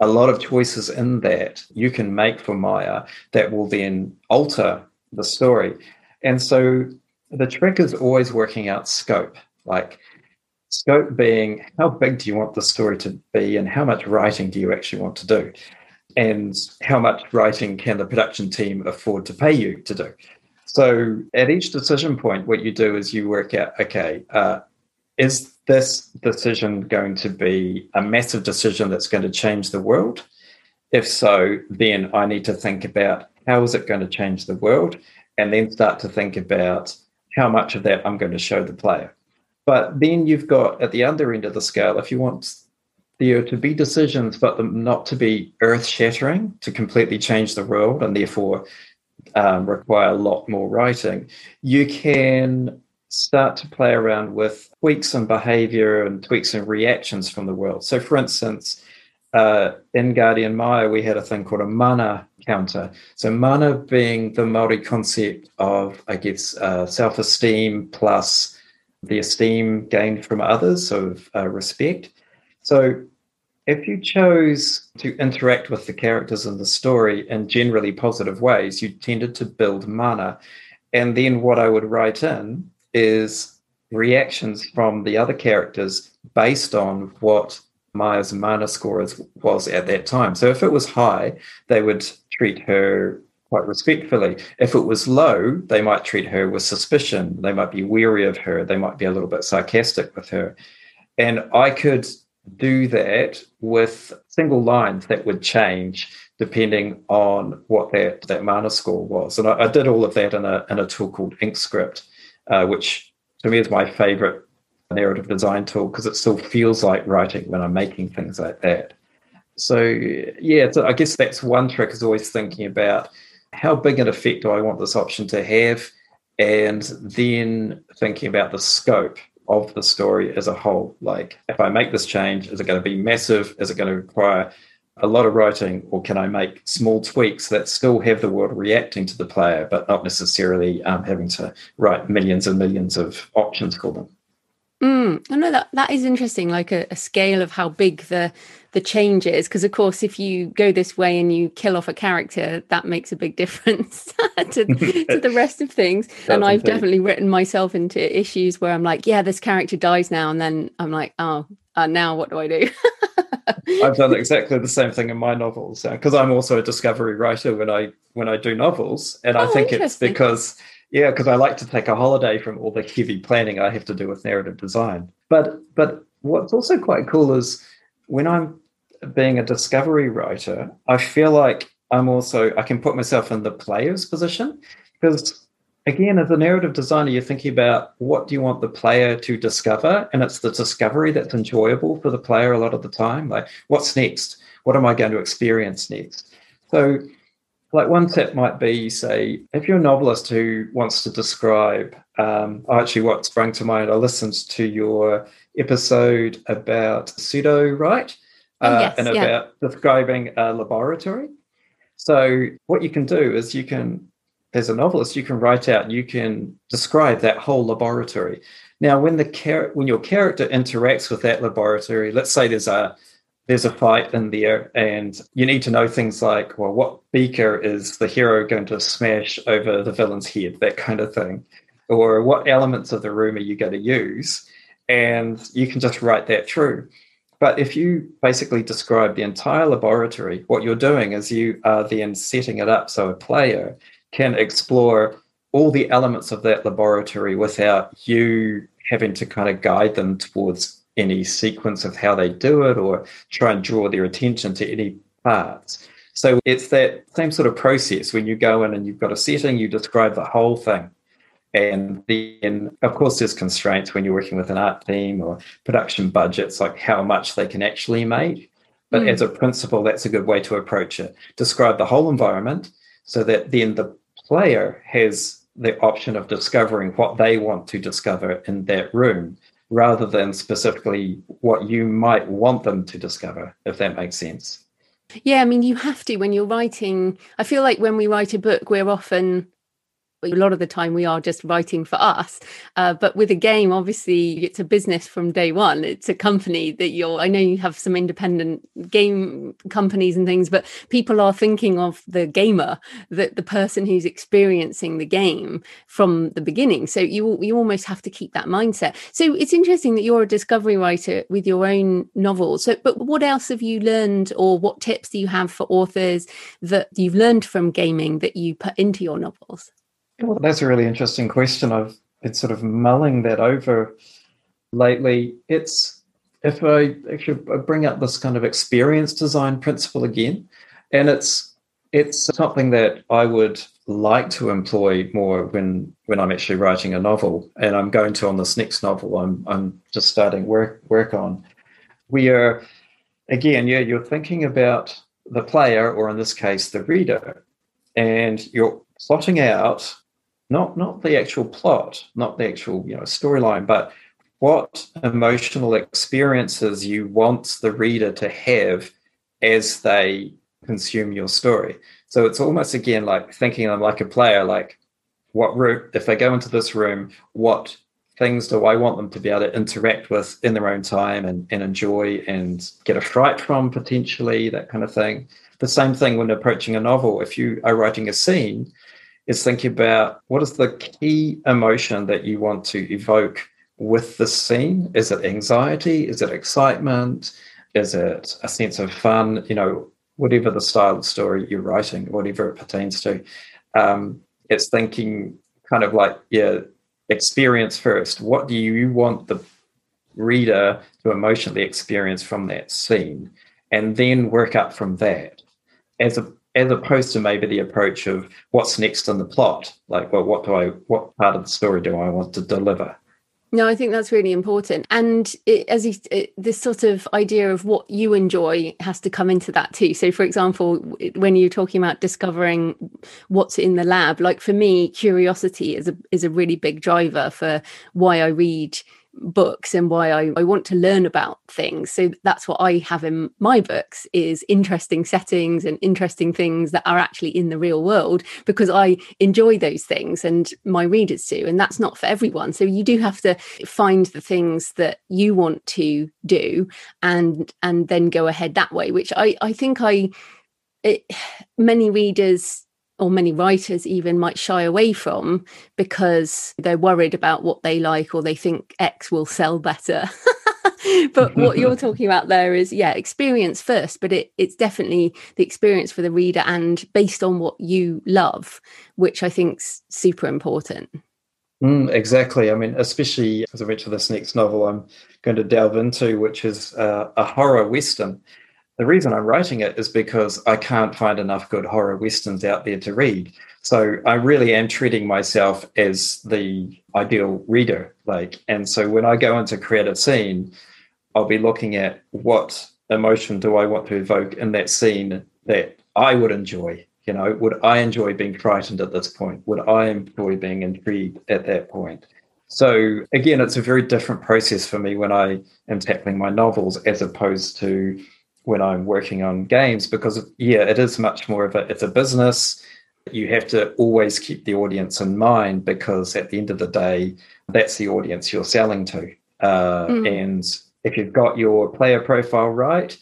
a lot of choices in that you can make for Maya that will then alter the story. And so the trick is always working out scope, like scope being how big do you want the story to be and how much writing do you actually want to do? And how much writing can the production team afford to pay you to do? So at each decision point, what you do is you work out, okay, uh, is this decision going to be a massive decision that's going to change the world? If so, then I need to think about how is it going to change the world and then start to think about how much of that I'm going to show the player. But then you've got at the other end of the scale, if you want there to be decisions, but them not to be earth shattering, to completely change the world and therefore um, require a lot more writing, you can start to play around with tweaks in behavior and tweaks in reactions from the world. So, for instance, uh, in Guardian Maya, we had a thing called a mana counter. So, mana being the Maori concept of, I guess, uh, self esteem plus the esteem gained from others, of uh, respect. So, if you chose to interact with the characters in the story in generally positive ways, you tended to build mana. And then what I would write in is reactions from the other characters based on what Maya's mana score was at that time. So if it was high, they would treat her quite respectfully. If it was low, they might treat her with suspicion. They might be wary of her. They might be a little bit sarcastic with her. And I could do that with single lines that would change depending on what that, that mana score was. And I, I did all of that in a, in a tool called InkScript uh, which to me is my favorite narrative design tool because it still feels like writing when I'm making things like that. So yeah, so I guess that's one trick is always thinking about how big an effect do I want this option to have, and then thinking about the scope of the story as a whole. Like if I make this change, is it going to be massive? Is it going to require a lot of writing, or can I make small tweaks that still have the world reacting to the player, but not necessarily um, having to write millions and millions of options for them? Mm, I know that that is interesting, like a, a scale of how big the the change is. Because of course, if you go this way and you kill off a character, that makes a big difference to, to the rest of things. and I've indeed. definitely written myself into issues where I'm like, yeah, this character dies now, and then I'm like, oh, uh, now what do I do? I've done exactly the same thing in my novels because I'm also a discovery writer when I when I do novels, and oh, I think it's because yeah, because I like to take a holiday from all the heavy planning I have to do with narrative design. But but what's also quite cool is when I'm being a discovery writer, I feel like I'm also I can put myself in the player's position because again, as a narrative designer, you're thinking about what do you want the player to discover, and it's the discovery that's enjoyable for the player a lot of the time. Like, what's next? What am I going to experience next? So, like one tip might be, say, if you're a novelist who wants to describe, um, actually, what sprang to mind, I listened to your episode about Sudowrite oh, uh, yes, and yeah. about describing a laboratory. So, what you can do is you can as a novelist, you can write out, you can describe that whole laboratory. Now, when the char- when your character interacts with that laboratory, let's say there's a there's a fight in there, and you need to know things like, well, what beaker is the hero going to smash over the villain's head, that kind of thing, or what elements of the room are you going to use, and you can just write that through. But if you basically describe the entire laboratory, what you're doing is you are then setting it up so a player can explore all the elements of that laboratory without you having to kind of guide them towards any sequence of how they do it or try and draw their attention to any parts. So it's that same sort of process when you go in and you've got a setting, you describe the whole thing. And then, of course, there's constraints when you're working with an art team or production budgets, like how much they can actually make. But mm. as a principle, that's a good way to approach it. Describe the whole environment so that then the player has the option of discovering what they want to discover in that room rather than specifically what you might want them to discover, if that makes sense. Yeah, I mean, you have to when you're writing. I feel like when we write a book, we're often a lot of the time we are just writing for us. Uh, but with a game obviously it's a business from day one. It's a company that you're i know you have some independent game companies and things but people are thinking of the gamer that the person who's experiencing the game from the beginning. So you you almost have to keep that mindset. So it's interesting that you're a discovery writer with your own novels so but what else have you learned or what tips do you have for authors that you've learned from gaming that you put into your novels well, that's a really interesting question. I've been sort of mulling that over lately. It's if I actually bring up this kind of experience design principle again, and it's it's something that I would like to employ more when when I'm actually writing a novel, and I'm going to on this next novel. I'm I'm just starting work work on. We are again, yeah, you're thinking about the player, or in this case, the reader, and you're plotting out not not the actual plot, not the actual you know storyline, but what emotional experiences you want the reader to have as they consume your story. So it's almost again like thinking I'm like a player, like what route if they go into this room, what things do I want them to be able to interact with in their own time and, and enjoy and get a fright from potentially, that kind of thing. The same thing when approaching a novel. If you are writing a scene, is thinking about what is the key emotion that you want to evoke with the scene. Is it anxiety? Is it excitement? Is it a sense of fun? You know, whatever the style of story you're writing, whatever it pertains to. Um, it's thinking kind of like, yeah, experience first. What do you want the reader to emotionally experience from that scene? And then work up from that. As a as opposed to maybe the approach of what's next in the plot like well what do i what part of the story do i want to deliver no, I think that's really important. And it, as you, it, this sort of idea of what you enjoy has to come into that too. So, for example, when you're talking about discovering what's in the lab, like for me, curiosity is a is a really big driver for why I read books and why I, I want to learn about things. So that's what i have in my books is interesting settings and interesting things that are actually in the real world because i enjoy those things and my readers do. And that's not for everyone. So you do have to find the things that you want to do and and then go ahead that way which i i think i it, many readers or many writers even might shy away from because they're worried about what they like or they think X will sell better. but what you're talking about there is yeah experience first but it, it's definitely the experience for the reader and based on what you love which i think's super important. Mm, exactly. I mean especially as i mentioned this next novel i'm going to delve into which is uh, a horror western the reason I'm writing it is because I can't find enough good horror westerns out there to read. So I really am treating myself as the ideal reader. Like, and so when I go into create a scene, I'll be looking at what emotion do I want to evoke in that scene that I would enjoy. You know, would I enjoy being frightened at this point? Would I enjoy being intrigued at that point? So again, it's a very different process for me when I am tackling my novels as opposed to when I'm working on games because yeah, it is much more of a it's a business. You have to always keep the audience in mind because at the end of the day, that's the audience you're selling to. Uh, mm. And if you've got your player profile right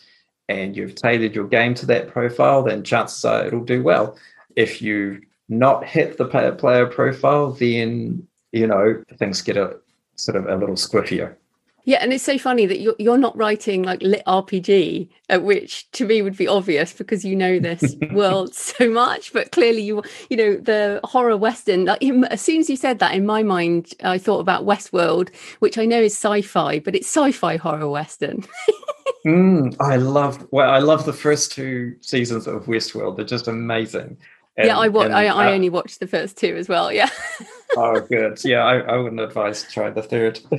and you've tailored your game to that profile, then chances are it'll do well. If you not hit the player player profile, then you know things get a sort of a little squiffier. Yeah, and it's so funny that you're you're not writing like lit RPG, uh, which to me would be obvious because you know this world so much. But clearly, you you know the horror western. Like in, as soon as you said that, in my mind, I thought about Westworld, which I know is sci-fi, but it's sci-fi horror western. mm, I love well, I love the first two seasons of Westworld. They're just amazing. And, yeah, I, wa- and, I, I uh, only watched the first two as well. Yeah. oh, good. Yeah, I, I wouldn't advise try the third.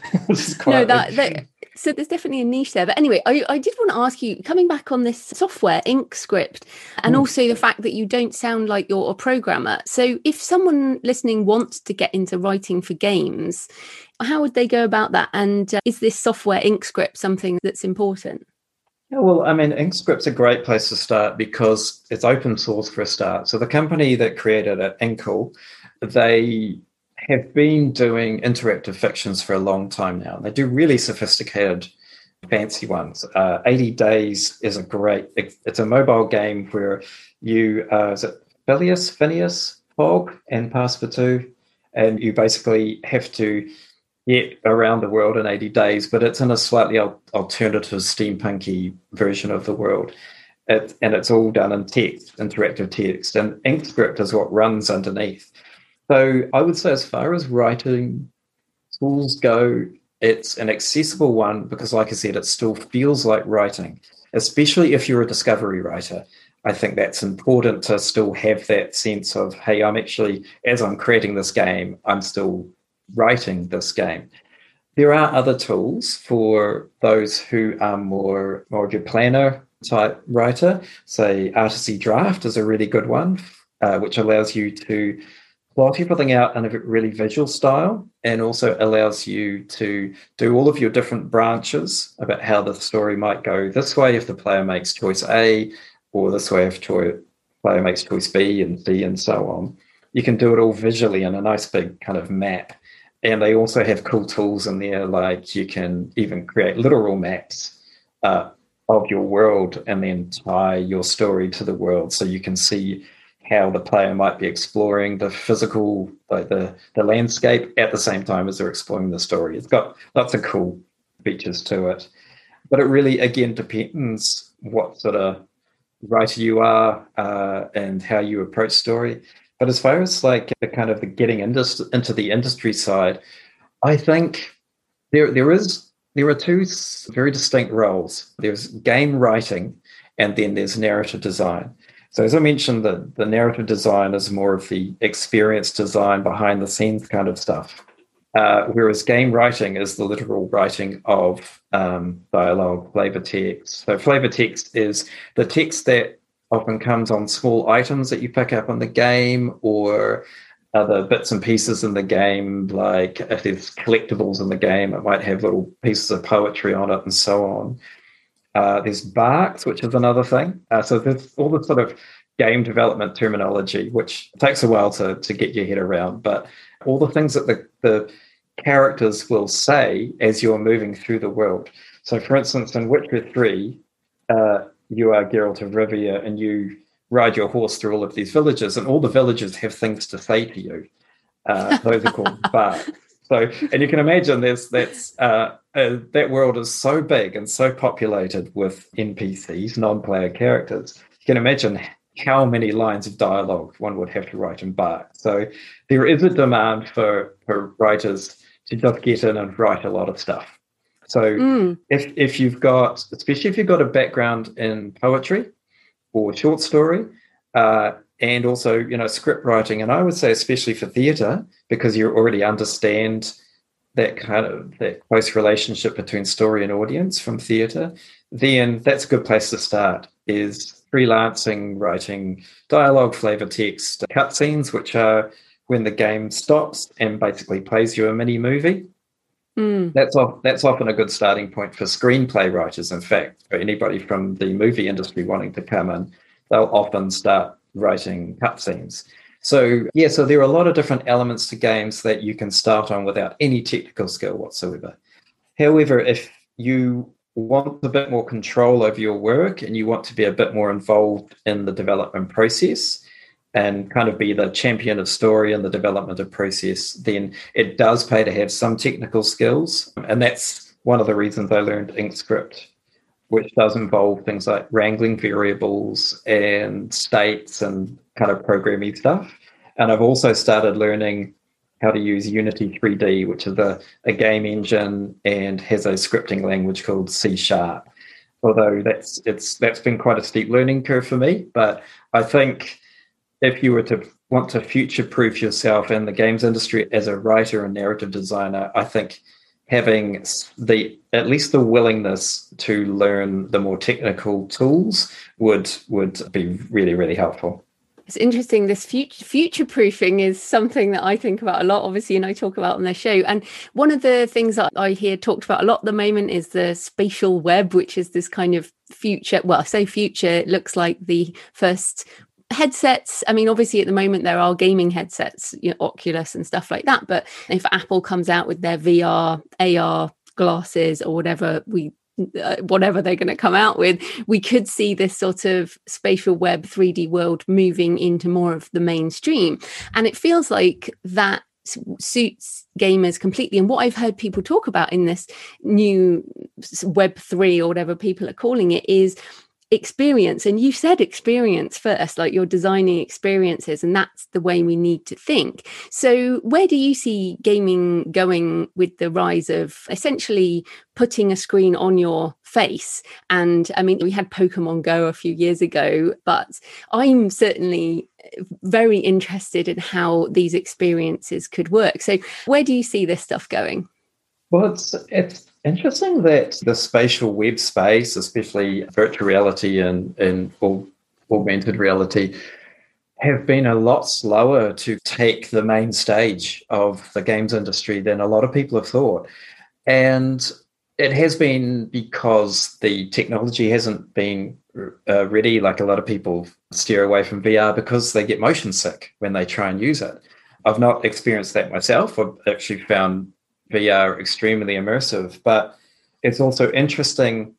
no, that, that, so there's definitely a niche there. But anyway, I, I did want to ask you, coming back on this software, InkScript, and mm. also the fact that you don't sound like you're a programmer. So if someone listening wants to get into writing for games, how would they go about that? And uh, is this software InkScript something that's important? Yeah, well, I mean, InkScript's a great place to start because it's open source for a start. So the company that created it, Inkle, they have been doing interactive fictions for a long time now. They do really sophisticated, fancy ones. Uh, 80 Days is a great, it's a mobile game where you, uh, is it Phileas, Phineas, Fogg, and Passepartout, and you basically have to get around the world in 80 days, but it's in a slightly alternative steampunky version of the world. It, and it's all done in text, interactive text, and InkScript is what runs underneath. So I would say, as far as writing tools go, it's an accessible one because, like I said, it still feels like writing, especially if you're a discovery writer. I think that's important to still have that sense of, hey, I'm actually, as I'm creating this game, I'm still writing this game. There are other tools for those who are more more of your planner type writer. Say Articy Draft is a really good one, uh, which allows you to plot everything out in a really visual style and also allows you to do all of your different branches about how the story might go this way if the player makes choice A, or this way if the player makes choice B and C and so on. You can do it all visually in a nice big kind of map and they also have cool tools in there, like you can even create literal maps uh, of your world and then tie your story to the world, so you can see how the player might be exploring the physical, like the the landscape, at the same time as they're exploring the story. It's got lots of cool features to it, but it really again depends what sort of writer you are uh, and how you approach story. But as far as like the kind of the getting into, into the industry side, I think there there is there are two very distinct roles. There's game writing, and then there's narrative design. So as I mentioned, the, the narrative design is more of the experience design behind the scenes kind of stuff. Uh, whereas game writing is the literal writing of um, dialogue, flavor text. So flavor text is the text that often comes on small items that you pick up in the game or other bits and pieces in the game, like if there's collectibles in the game, it might have little pieces of poetry on it and so on. Uh, there's barks, which is another thing. Uh, so there's all the sort of game development terminology, which takes a while to, to get your head around, but all the things that the, the characters will say as you're moving through the world. So, for instance, in Witcher 3, uh, you are Geralt of Rivia and you ride your horse through all of these villages, and all the villages have things to say to you. Uh, those are called barks. So, and you can imagine there's that's uh, uh, that world is so big and so populated with NPCs, non-player characters. You can imagine how many lines of dialogue one would have to write in Bark. So, there is a demand for for writers to just get in and write a lot of stuff. So mm. if if you've got, especially if you've got a background in poetry or short story, uh, and also you know script writing, and I would say especially for theatre because you already understand that kind of that close relationship between story and audience from theatre, then that's a good place to start. Is freelancing, writing dialogue, flavor text, cutscenes, which are when the game stops and basically plays you a mini movie. Mm. That's off, that's often a good starting point for screenplay writers. In fact, for anybody from the movie industry wanting to come in, they'll often start writing cutscenes. So yeah, so there are a lot of different elements to games that you can start on without any technical skill whatsoever. However, if you want a bit more control over your work and you want to be a bit more involved in the development process, and kind of be the champion of story and the development of process, then it does pay to have some technical skills. And that's one of the reasons I learned InkScript, which does involve things like wrangling variables and states and kind of programming stuff. And I've also started learning how to use Unity 3D, which is a, a game engine and has a scripting language called C Sharp. Although that's it's that's been quite a steep learning curve for me, but I think if you were to want to future proof yourself in the games industry as a writer and narrative designer, I think having the at least the willingness to learn the more technical tools would would be really really helpful. It's interesting this future future proofing is something that i think about a lot obviously and i talk about on the show. And one of the things that i hear talked about a lot at the moment is the spatial web which is this kind of future well I say future it looks like the first headsets. I mean obviously at the moment there are gaming headsets you know, oculus and stuff like that but if apple comes out with their vr ar glasses or whatever we uh, whatever they're going to come out with we could see this sort of spatial web 3d world moving into more of the mainstream. And it feels like that suits gamers completely. And what i've heard people talk about in this new web 3 or whatever people are calling it is experience and you said experience first like you're designing experiences and that's the way we need to think. So where do you see gaming going with the rise of essentially putting a screen on your face? And i mean we had pokemon go a few years ago but i'm certainly uh, very interested in how these experiences could work. So where do you see this stuff going? Well it's it's Interesting that the spatial web space, especially virtual reality and, and augmented reality, have been a lot slower to take the main stage of the games industry than a lot of people have thought. And it has been because the technology hasn't been uh, ready. Like a lot of people steer away from VR because they get motion sick when they try and use it. I've not experienced that myself. I've actually found VR extremely immersive. But it's also interesting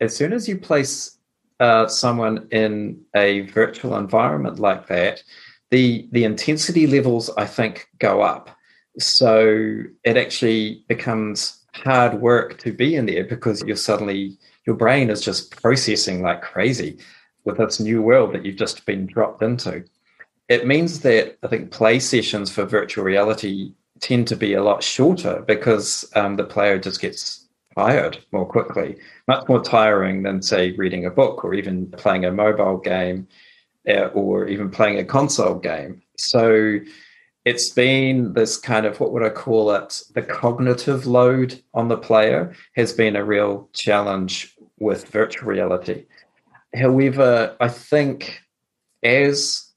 as soon as you place uh, someone in a virtual environment like that, the the intensity levels I think go up. So it actually becomes hard work to be in there because you're suddenly your brain is just processing like crazy with this new world that you've just been dropped into. It means that I think play sessions for virtual reality tend to be a lot shorter because um, the player just gets tired more quickly, much more tiring than, say, reading a book or even playing a mobile game uh, or even playing a console game. So it's been this kind of what would I call it? The cognitive load on the player has been a real challenge with virtual reality. However, I think as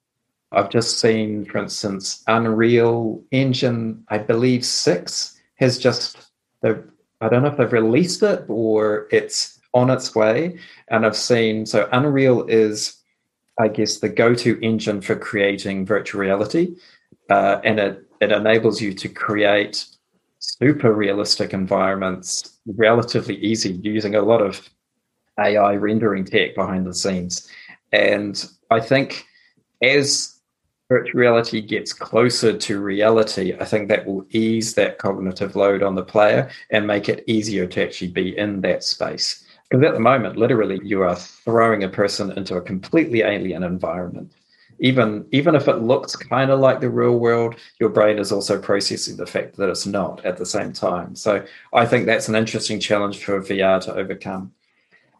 I've just seen, for instance, Unreal Engine, I believe six has just the I don't know if they've released it or it's on its way. And I've seen so Unreal is, I guess, the go-to engine for creating virtual reality, uh, and it it enables you to create super realistic environments relatively easy using a lot of AI rendering tech behind the scenes. And I think as virtual reality gets closer to reality, I think that will ease that cognitive load on the player and make it easier to actually be in that space. Because at the moment, literally, you are throwing a person into a completely alien environment. Even even if it looks kind of like the real world, your brain is also processing the fact that it's not at the same time. So I think that's an interesting challenge for VR to overcome.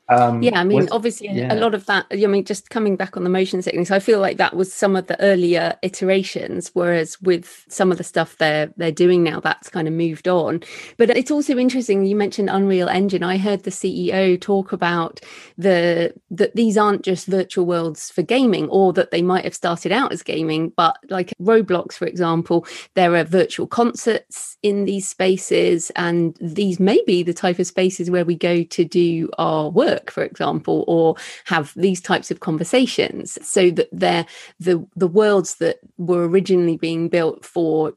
Um, yeah, I mean, with, obviously, yeah. a lot of that. I mean, just coming back on the motion sickness, I feel like that was some of the earlier iterations. Whereas with some of the stuff they're they're doing now, that's kind of moved on. But it's also interesting. You mentioned Unreal Engine. I heard the CEO talk about the that these aren't just virtual worlds for gaming, or that they might have started out as gaming, but like Roblox, for example, there are virtual concerts in these spaces, and these may be the type of spaces where we go to do our work for example, or have these types of conversations so that they're the the worlds that were originally being built for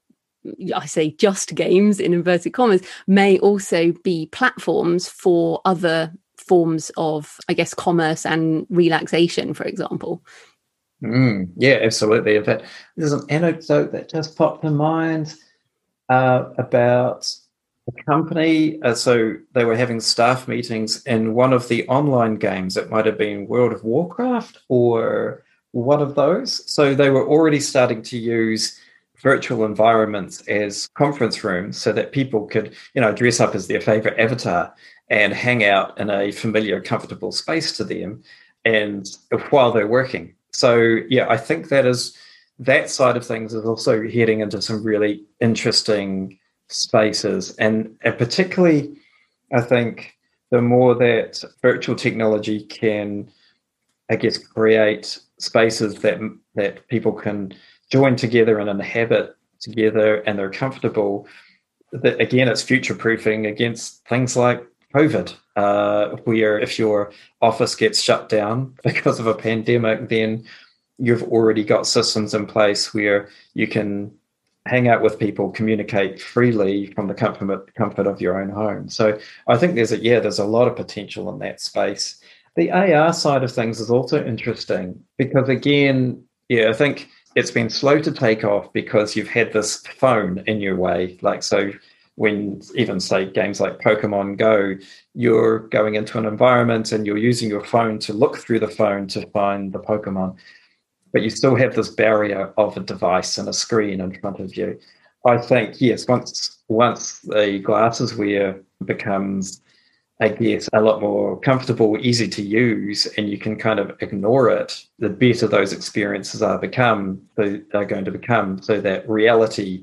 I say just games in inverted commas may also be platforms for other forms of, I guess, commerce and relaxation, for example. Mm, yeah, absolutely. In fact, there's an anecdote that just popped to mind uh, about a company, uh, so they were having staff meetings in one of the online games. It might have been World of Warcraft or one of those. So they were already starting to use virtual environments as conference rooms so that people could, you know, dress up as their favorite avatar and hang out in a familiar, comfortable space to them and while they're working. So yeah, I think that is that side of things is also heading into some really interesting spaces. And, and particularly I think the more that virtual technology can I guess create spaces that that people can join together and inhabit together and they're comfortable that again it's future proofing against things like covid uh, where if your office gets shut down because of a pandemic then you've already got systems in place where you can hang out with people communicate freely from the comfort comfort of your own home. So i think there's a yeah there's a lot of potential in that space. The ar side of things is also interesting because again yeah i think it's been slow to take off because you've had this phone in your way. Like, so when even say games like Pokemon Go, you're going into an environment and you're using your phone to look through the phone to find the Pokemon, but you still have this barrier of a device and a screen in front of you. I think yes, once once the glasses wear becomes I guess, a lot more comfortable, easy to use, and you can kind of ignore it, the better those experiences are become, they're going to become, so that reality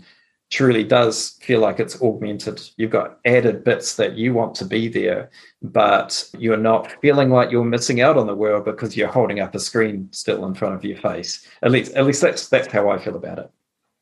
truly does feel like it's augmented. You've got added bits that you want to be there, but you're not feeling like you're missing out on the world because you're holding up a screen still in front of your face. At least, at least that's that's how I feel about it.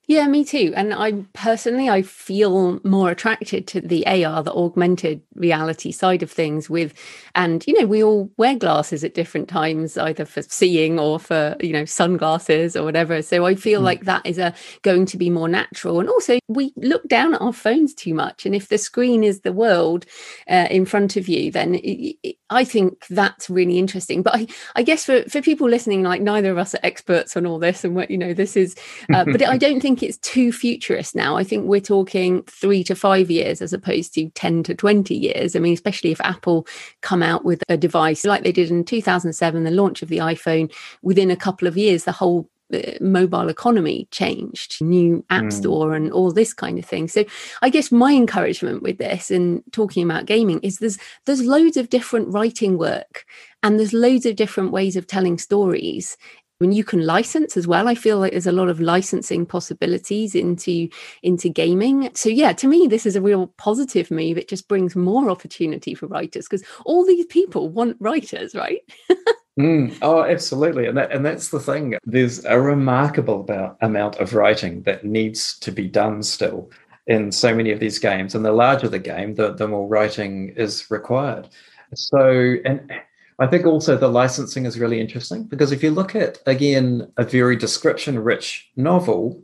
Yeah, me too. And I personally, I feel more attracted to the AR, the augmented reality side of things. With, and you know, we all wear glasses at different times, either for seeing or for you know sunglasses or whatever. So I feel mm. like that is a going to be more natural. And also, we look down at our phones too much. And if the screen is the world uh, in front of you, then it, it, I think that's really interesting. But I, I guess for for people listening, like neither of us are experts on all this, and what you know, this is. Uh, but I don't think think it's too futurist now. I think we're talking three to five years as opposed to 10 to 20 years. I mean, especially if Apple come out with a device like they did in 2007, the launch of the iPhone, within a couple of years, the whole uh, mobile economy changed new app mm. store and all this kind of thing so i guess my encouragement with this and talking about gaming is there's there's loads of different writing work and there's loads of different ways of telling stories when you can license as well i feel like there's a lot of licensing possibilities into into gaming. So yeah to me this is a real positive move. It just brings more opportunity for writers because all these people want writers right? Mm, oh absolutely. And, that, and that's the thing. There's a remarkable about, amount of writing that needs to be done still in so many of these games. And the larger the game the, the more writing is required. So and I think also the licensing is really interesting because if you look at, again, a very description rich novel,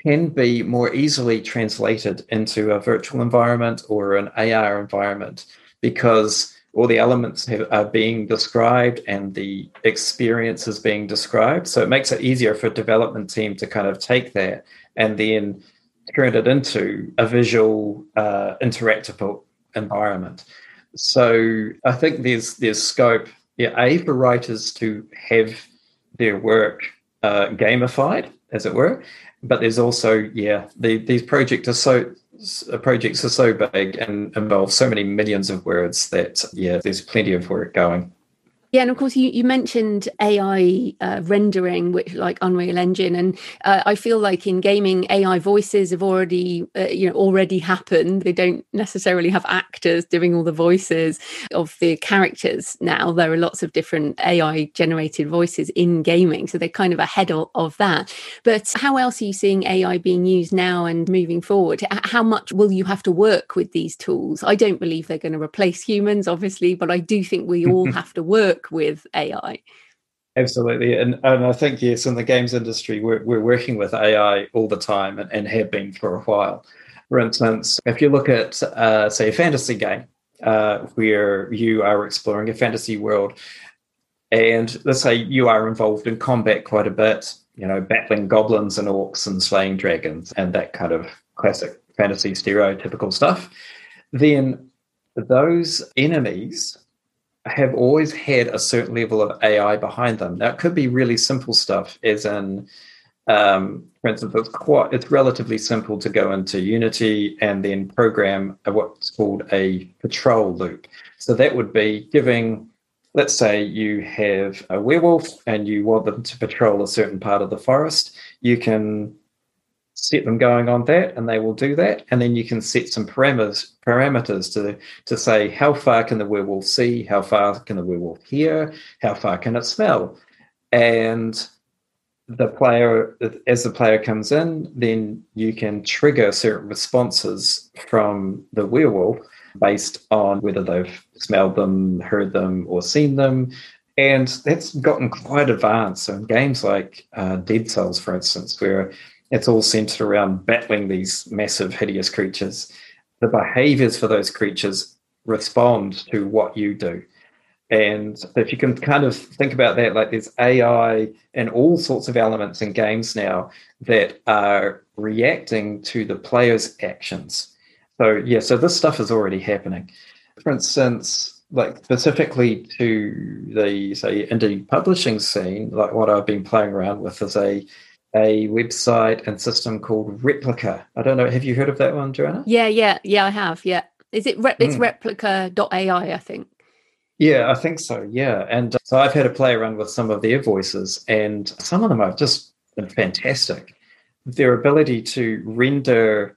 can be more easily translated into a virtual environment or an AR environment because all the elements have, are being described and the experience is being described. So it makes it easier for a development team to kind of take that and then turn it into a visual, uh, interactable environment. So I think there's there's scope, yeah, a for writers to have their work uh, gamified, as it were, but there's also yeah, the, these projects are so projects are so big and involve so many millions of words that yeah, there's plenty of work going. Yeah, and of course, you, you mentioned AI uh, rendering, which like Unreal Engine, and uh, I feel like in gaming, AI voices have already, uh, you know, already happened. They don't necessarily have actors doing all the voices of the characters now. There are lots of different AI generated voices in gaming, so they're kind of ahead of, of that. But how else are you seeing AI being used now and moving forward? How much will you have to work with these tools? I don't believe they're going to replace humans, obviously, but I do think we all have to work work with AI. Absolutely. And, and I think, yes, in the games industry, we're, we're working with AI all the time and, and have been for a while. For instance, if you look at, uh, say, a fantasy game uh, where you are exploring a fantasy world, and let's say you are involved in combat quite a bit, you know, battling goblins and orcs and slaying dragons and that kind of classic fantasy stereotypical stuff then those enemies have always had a certain level of AI behind them. Now, it could be really simple stuff, as in, um, for instance, it's quite it's relatively simple to go into Unity and then program what's called a patrol loop. So that would be giving, let's say, you have a werewolf and you want them to patrol a certain part of the forest. You can set them going on that and they will do that. And then you can set some parameters parameters to to say how far can the werewolf see? How far can the werewolf hear? How far can it smell? And the player as the player comes in then you can trigger certain responses from the werewolf based on whether they've smelled them heard them or seen them. And that's gotten quite advanced. So in games like uh, dead cells for instance where it's all centered around battling these massive, hideous creatures. The behaviors for those creatures respond to what you do. And if you can kind of think about that, like there's AI and all sorts of elements in games now that are reacting to the player's actions. So, yeah, so this stuff is already happening. For instance, like specifically to the, say, indie publishing scene, like what I've been playing around with is a a website and system called Replica. I don't know. Have you heard of that one, Joanna? Yeah, yeah, yeah. I have. Yeah, is it? Re- it's mm. Replika.ai, I think. Yeah, I think so. Yeah, and uh, so I've had a play around with some of their voices, and some of them have just been fantastic. Their ability to render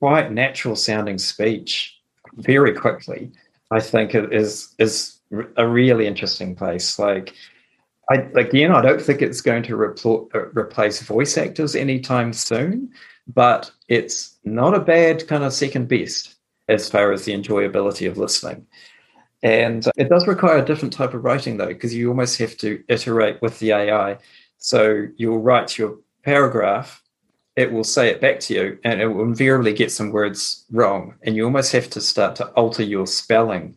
quite natural sounding speech very quickly, I think, is is a really interesting place. Like I, again, I don't think it's going to repl- uh, replace voice actors anytime soon, but it's not a bad kind of second best as far as the enjoyability of listening. And it does require a different type of writing, though, because you almost have to iterate with the AI. So you'll write your paragraph, it will say it back to you, and it will invariably get some words wrong. And you almost have to start to alter your spelling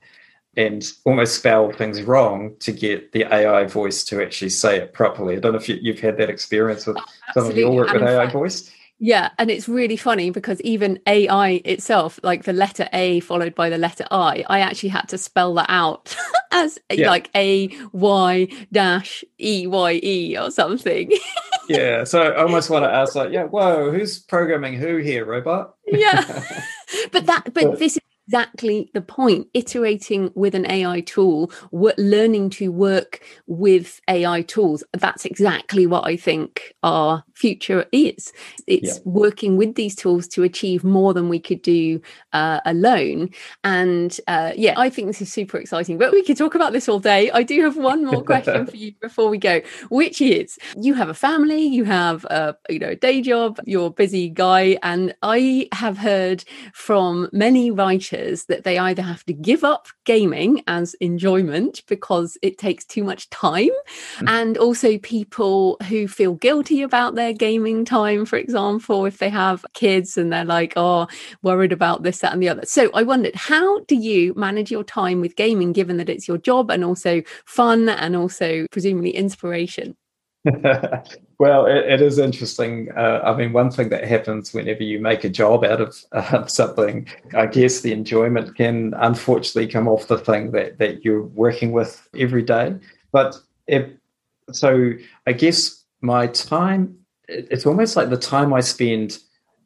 and almost spell things wrong to get the AI voice to actually say it properly. I don't know if you, have had that experience with Absolutely. some of your work with AI fact, voice. Yeah, and it's really funny because even AI itself, like the letter A followed by the letter I, I actually had to spell that out as yeah. like A Y dash E Y E or something. yeah, so I almost want to ask, like, yeah, whoa, who's programming who here, robot? yeah, but that, but this is exactly the point. Iterating with an ai tool learning to work with ai tools that's exactly what i think our future is it's yeah. working with these tools to achieve more than we could do uh, alone and uh, yeah i think this is super exciting but we could talk about this all day i do have one more question for you before we go which is you have a family you have a you know day job you're a busy guy and i have heard from many writers that they either have to give up gaming as enjoyment because it takes too much time, mm. and also people who feel guilty about their gaming time, for example, if they have kids and they're like, oh, worried about this, that, and the other. So I wondered, how do you manage your time with gaming given that it's your job and also fun and also presumably inspiration? well, it, it is interesting. Uh, I mean, one thing that happens whenever you make a job out of uh, something, I guess the enjoyment can unfortunately come off the thing that, that you're working with every day. But it, so I guess my time, it's almost like the time I spend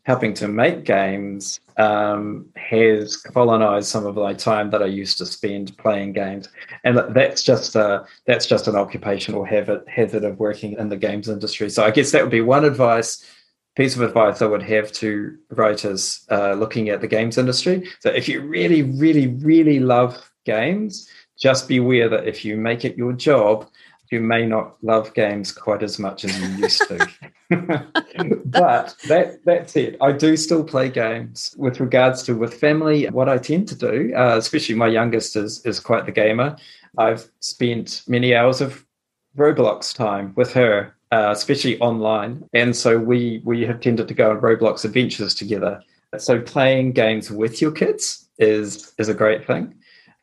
helping to make games um, has colonized some of my time that I used to spend playing games, and that's just a, that's just an occupational habit of working in the games industry. So I guess that would be one advice piece of advice I would have to writers uh, looking at the games industry. So if you really, really, really love games, just beware that if you make it your job, you may not love games quite as much as you used to. but that that's it. I do still play games. With regards to with family, what I tend to do, uh, especially my youngest is is quite the gamer. I've spent many hours of Roblox time with her, uh, especially online, and so we we have tended to go on Roblox adventures together. So playing games with your kids is is a great thing,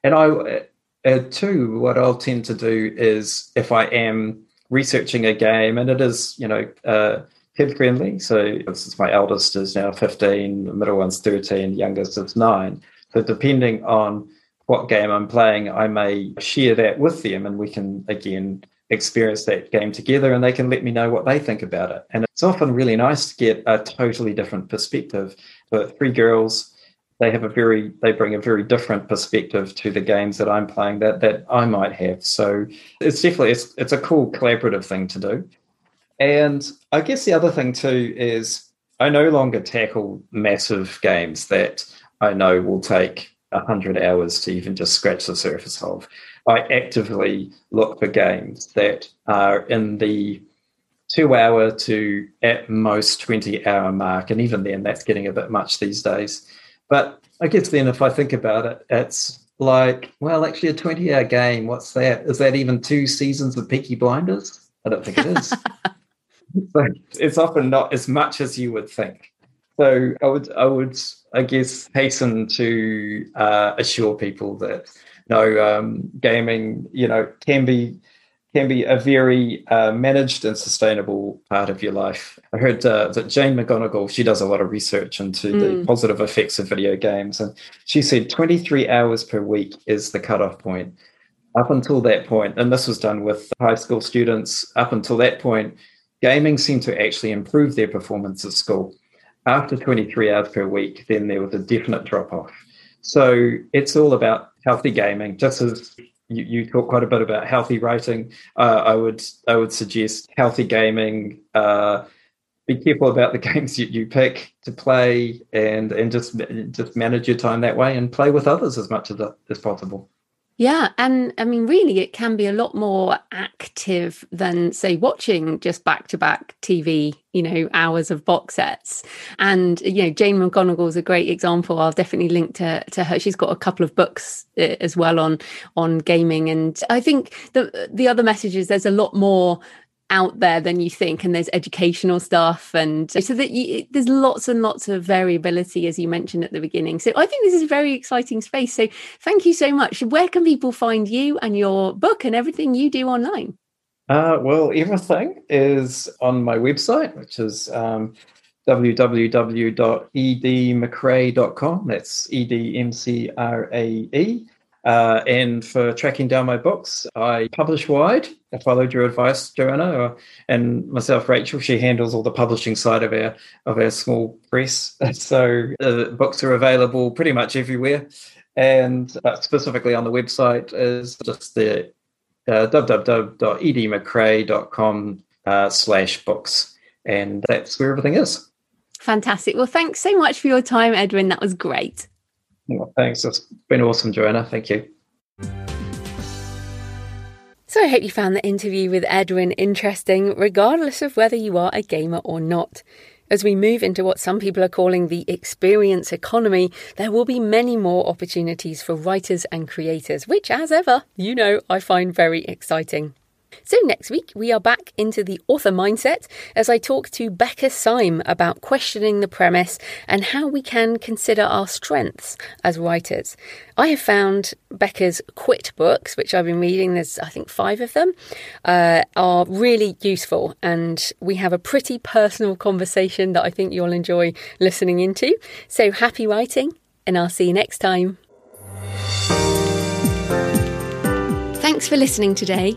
and I uh, two, what I'll tend to do is if I am researching a game and it is, you know, uh, kid friendly. So since my eldest is now 15, the middle one's 13, youngest is nine. So But depending on what game I'm playing, I may share that with them and we can again experience that game together and they can let me know what they think about it. And it's often really nice to get a totally different perspective. The three girls, they have a very they bring a very different perspective to the games that I'm playing that that I might have. So it's definitely it's it's a cool collaborative thing to do. And I guess the other thing too is I no longer tackle massive games that I know will take 100 hours to even just scratch the surface of. I actively look for games that are in the two hour to at most 20 hour mark. And even then, that's getting a bit much these days. But I guess then, if I think about it, it's like, well, actually, a 20 hour game, what's that? Is that even two seasons of Peaky Blinders? I don't think it is. so it's often not as much as you would think. So I would, I would, I guess, hasten to uh, assure people that no, um, gaming, you know, can be can be a very uh, managed and sustainable part of your life. I heard uh, that Jane McGonigal, she does a lot of research into mm. the positive effects of video games, and she said 23 hours per week is the cutoff point. Up until that point, and this was done with high school students, up until that point, gaming seemed to actually improve their performance at school after 23 hours per week, then there was a definite drop off. So it's all about healthy gaming. Just as you, you talk quite a bit about healthy writing, uh, I would I would suggest healthy gaming. Uh, be careful about the games you, you pick to play, and and just just manage your time that way, and play with others as much as as possible. Yeah. And I mean, really, it can be a lot more active than, say, watching just back to back TV, you know, hours of box sets. And, you know, Jane McGonigal is a great example. I'll definitely link to, to her. She's got a couple of books uh, as well on on gaming. And I think the the other message is there's a lot more out there than you think and there's educational stuff and so that you, there's lots and lots of variability as you mentioned at the beginning. So i think this is a very exciting space. So thank you so much. Where can people find you and your book and everything you do online? Uh, well everything is on my website which is um, www.edmcrae.com that's e-d-m-c-r-a-e uh, and for tracking down my books, I publish wide. I followed your advice, Joanna, or, and myself, Rachel. She handles all the publishing side of our of our small press. So uh, books are available pretty much everywhere, and but specifically on the website is just the uh, www.edmcrae.com uh, slash books, and that's where everything is. Fantastic. Well, thanks so much for your time, Edwin. That was great. Well, thanks. It's been awesome, Joanna. Thank you. So I hope you found the interview with Edwin interesting, regardless of whether you are a gamer or not. As we move into what some people are calling the experience economy, there will be many more opportunities for writers and creators, which, as ever, you know, I find very exciting. So, next week, we are back into the author mindset as I talk to Becca Syme about questioning the premise and how we can consider our strengths as writers. I have found Becca's Quit books, which I've been reading, there's I think five of them, uh, are really useful. And we have a pretty personal conversation that I think you'll enjoy listening into. So, happy writing, and I'll see you next time. Thanks for listening today.